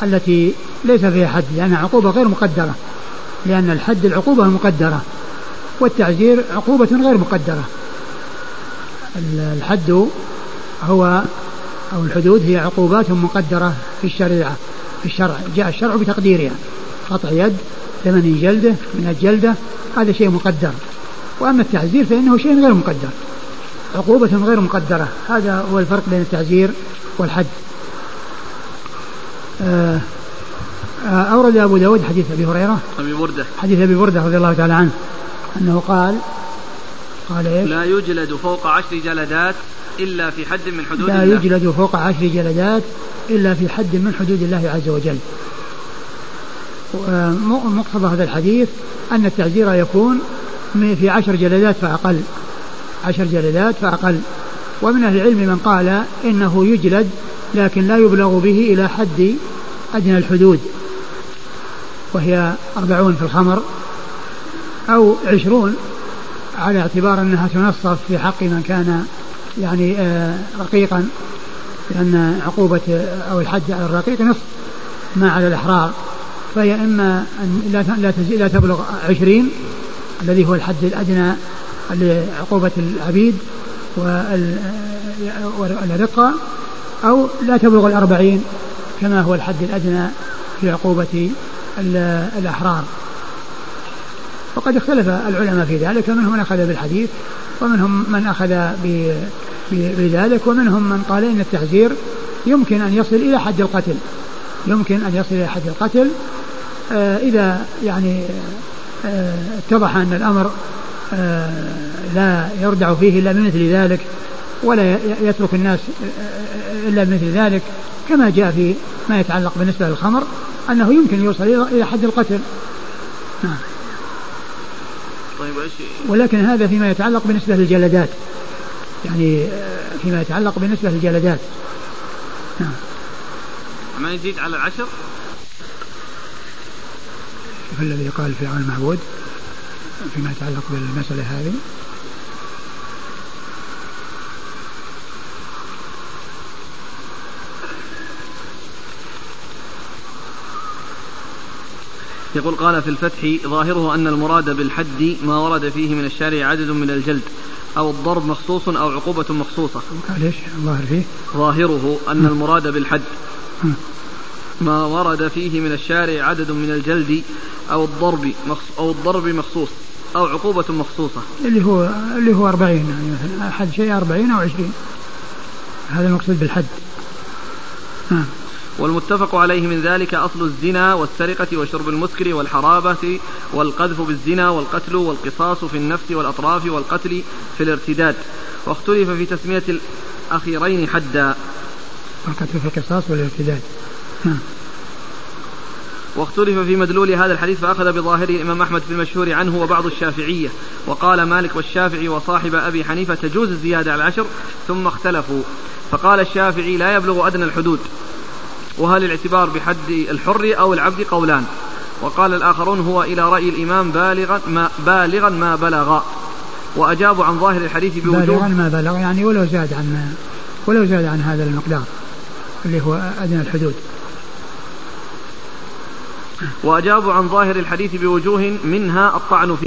التي ليس فيها حد لأنها عقوبة غير مقدرة لأن الحد العقوبة المقدرة والتعزير عقوبة غير مقدرة. الحد هو أو الحدود هي عقوبات مقدرة في الشريعة في الشرع جاء الشرع بتقديرها قطع يد ثمن جلدة من الجلدة هذا شيء مقدر. وأما التعزير فإنه شيء غير مقدر عقوبة غير مقدرة هذا هو الفرق بين التعزير والحد. أورد أبو داود حديث أبي هريرة. أبي بردة. حديث أبي بردة رضي الله تعالى عنه أنه قال قال إيه؟ لا يجلد فوق عشر جلدات إلا في حد من حدود لا الله. يجلد فوق عشر جلدات إلا في حد من حدود الله عز وجل. مقتضى هذا الحديث أن التعزير يكون في عشر جلدات فأقل. عشر جلدات فأقل. ومن أهل العلم من قال إنه يجلد لكن لا يبلغ به إلى حد أدنى الحدود وهي أربعون في الخمر أو عشرون على اعتبار أنها تنصف في حق من كان يعني آه، رقيقا لأن عقوبة أو الحد على الرقيق نصف ما على الأحرار. فهي إما أن لا لا تبلغ عشرين الذي هو الحد الأدنى لعقوبة العبيد والرقة أو لا تبلغ الأربعين كما هو الحد الأدنى في عقوبة الأحرار. وقد اختلف العلماء في ذلك منهم من أخذ بالحديث ومنهم من أخذ بذلك ومنهم من قال إن التعزير يمكن أن يصل إلى حد القتل. يمكن أن يصل إلى حد القتل آه إذا يعني آه اتضح أن الأمر آه لا يردع فيه إلا بمثل ذلك. ولا يترك الناس إلا بمثل ذلك كما جاء في ما يتعلق بالنسبة للخمر أنه يمكن يوصل إلى حد القتل. نعم. طيب ولكن هذا فيما يتعلق بالنسبة للجلدات. يعني فيما يتعلق بالنسبة للجلدات. نعم. ما يزيد على العشر؟ الذي قال في عون المعبود فيما يتعلق بالمسألة هذه. يقول قال في الفتح ظاهره أن المراد بالحد ما ورد فيه من الشارع عدد من الجلد أو الضرب مخصوص أو عقوبة مخصوصة. ليش الظاهر فيه؟ ظاهره أن المراد بالحد. ما ورد فيه من الشارع عدد من الجلد أو الضرب أو الضرب مخصوص أو عقوبة مخصوصة. اللي هو اللي هو 40 يعني مثلا أحد شيء 40 أو 20 هذا المقصود بالحد. نعم والمتفق عليه من ذلك أصل الزنا والسرقة وشرب المسكر والحرابة والقذف بالزنا والقتل والقصاص في النفس والأطراف والقتل في الارتداد. واختلف في تسمية الأخيرين حدا. القتل في القصاص والارتداد. نعم. واختلف في مدلول هذا الحديث فأخذ بظاهره الإمام أحمد في المشهور عنه وبعض الشافعية. وقال مالك والشافعي وصاحب أبي حنيفة تجوز الزيادة على العشر ثم اختلفوا. فقال الشافعي لا يبلغ أدنى الحدود. وهل الاعتبار بحد الحر أو العبد قولان؟ وقال الآخرون هو إلى رأي الإمام بالغا ما, بالغا ما بلغ. وأجابوا عن ظاهر الحديث بوجوه بالغا ما بلغ يعني ولو زاد عن ولو زاد عن هذا المقدار اللي هو أدنى الحدود. وأجابوا عن ظاهر الحديث بوجوه منها الطعن في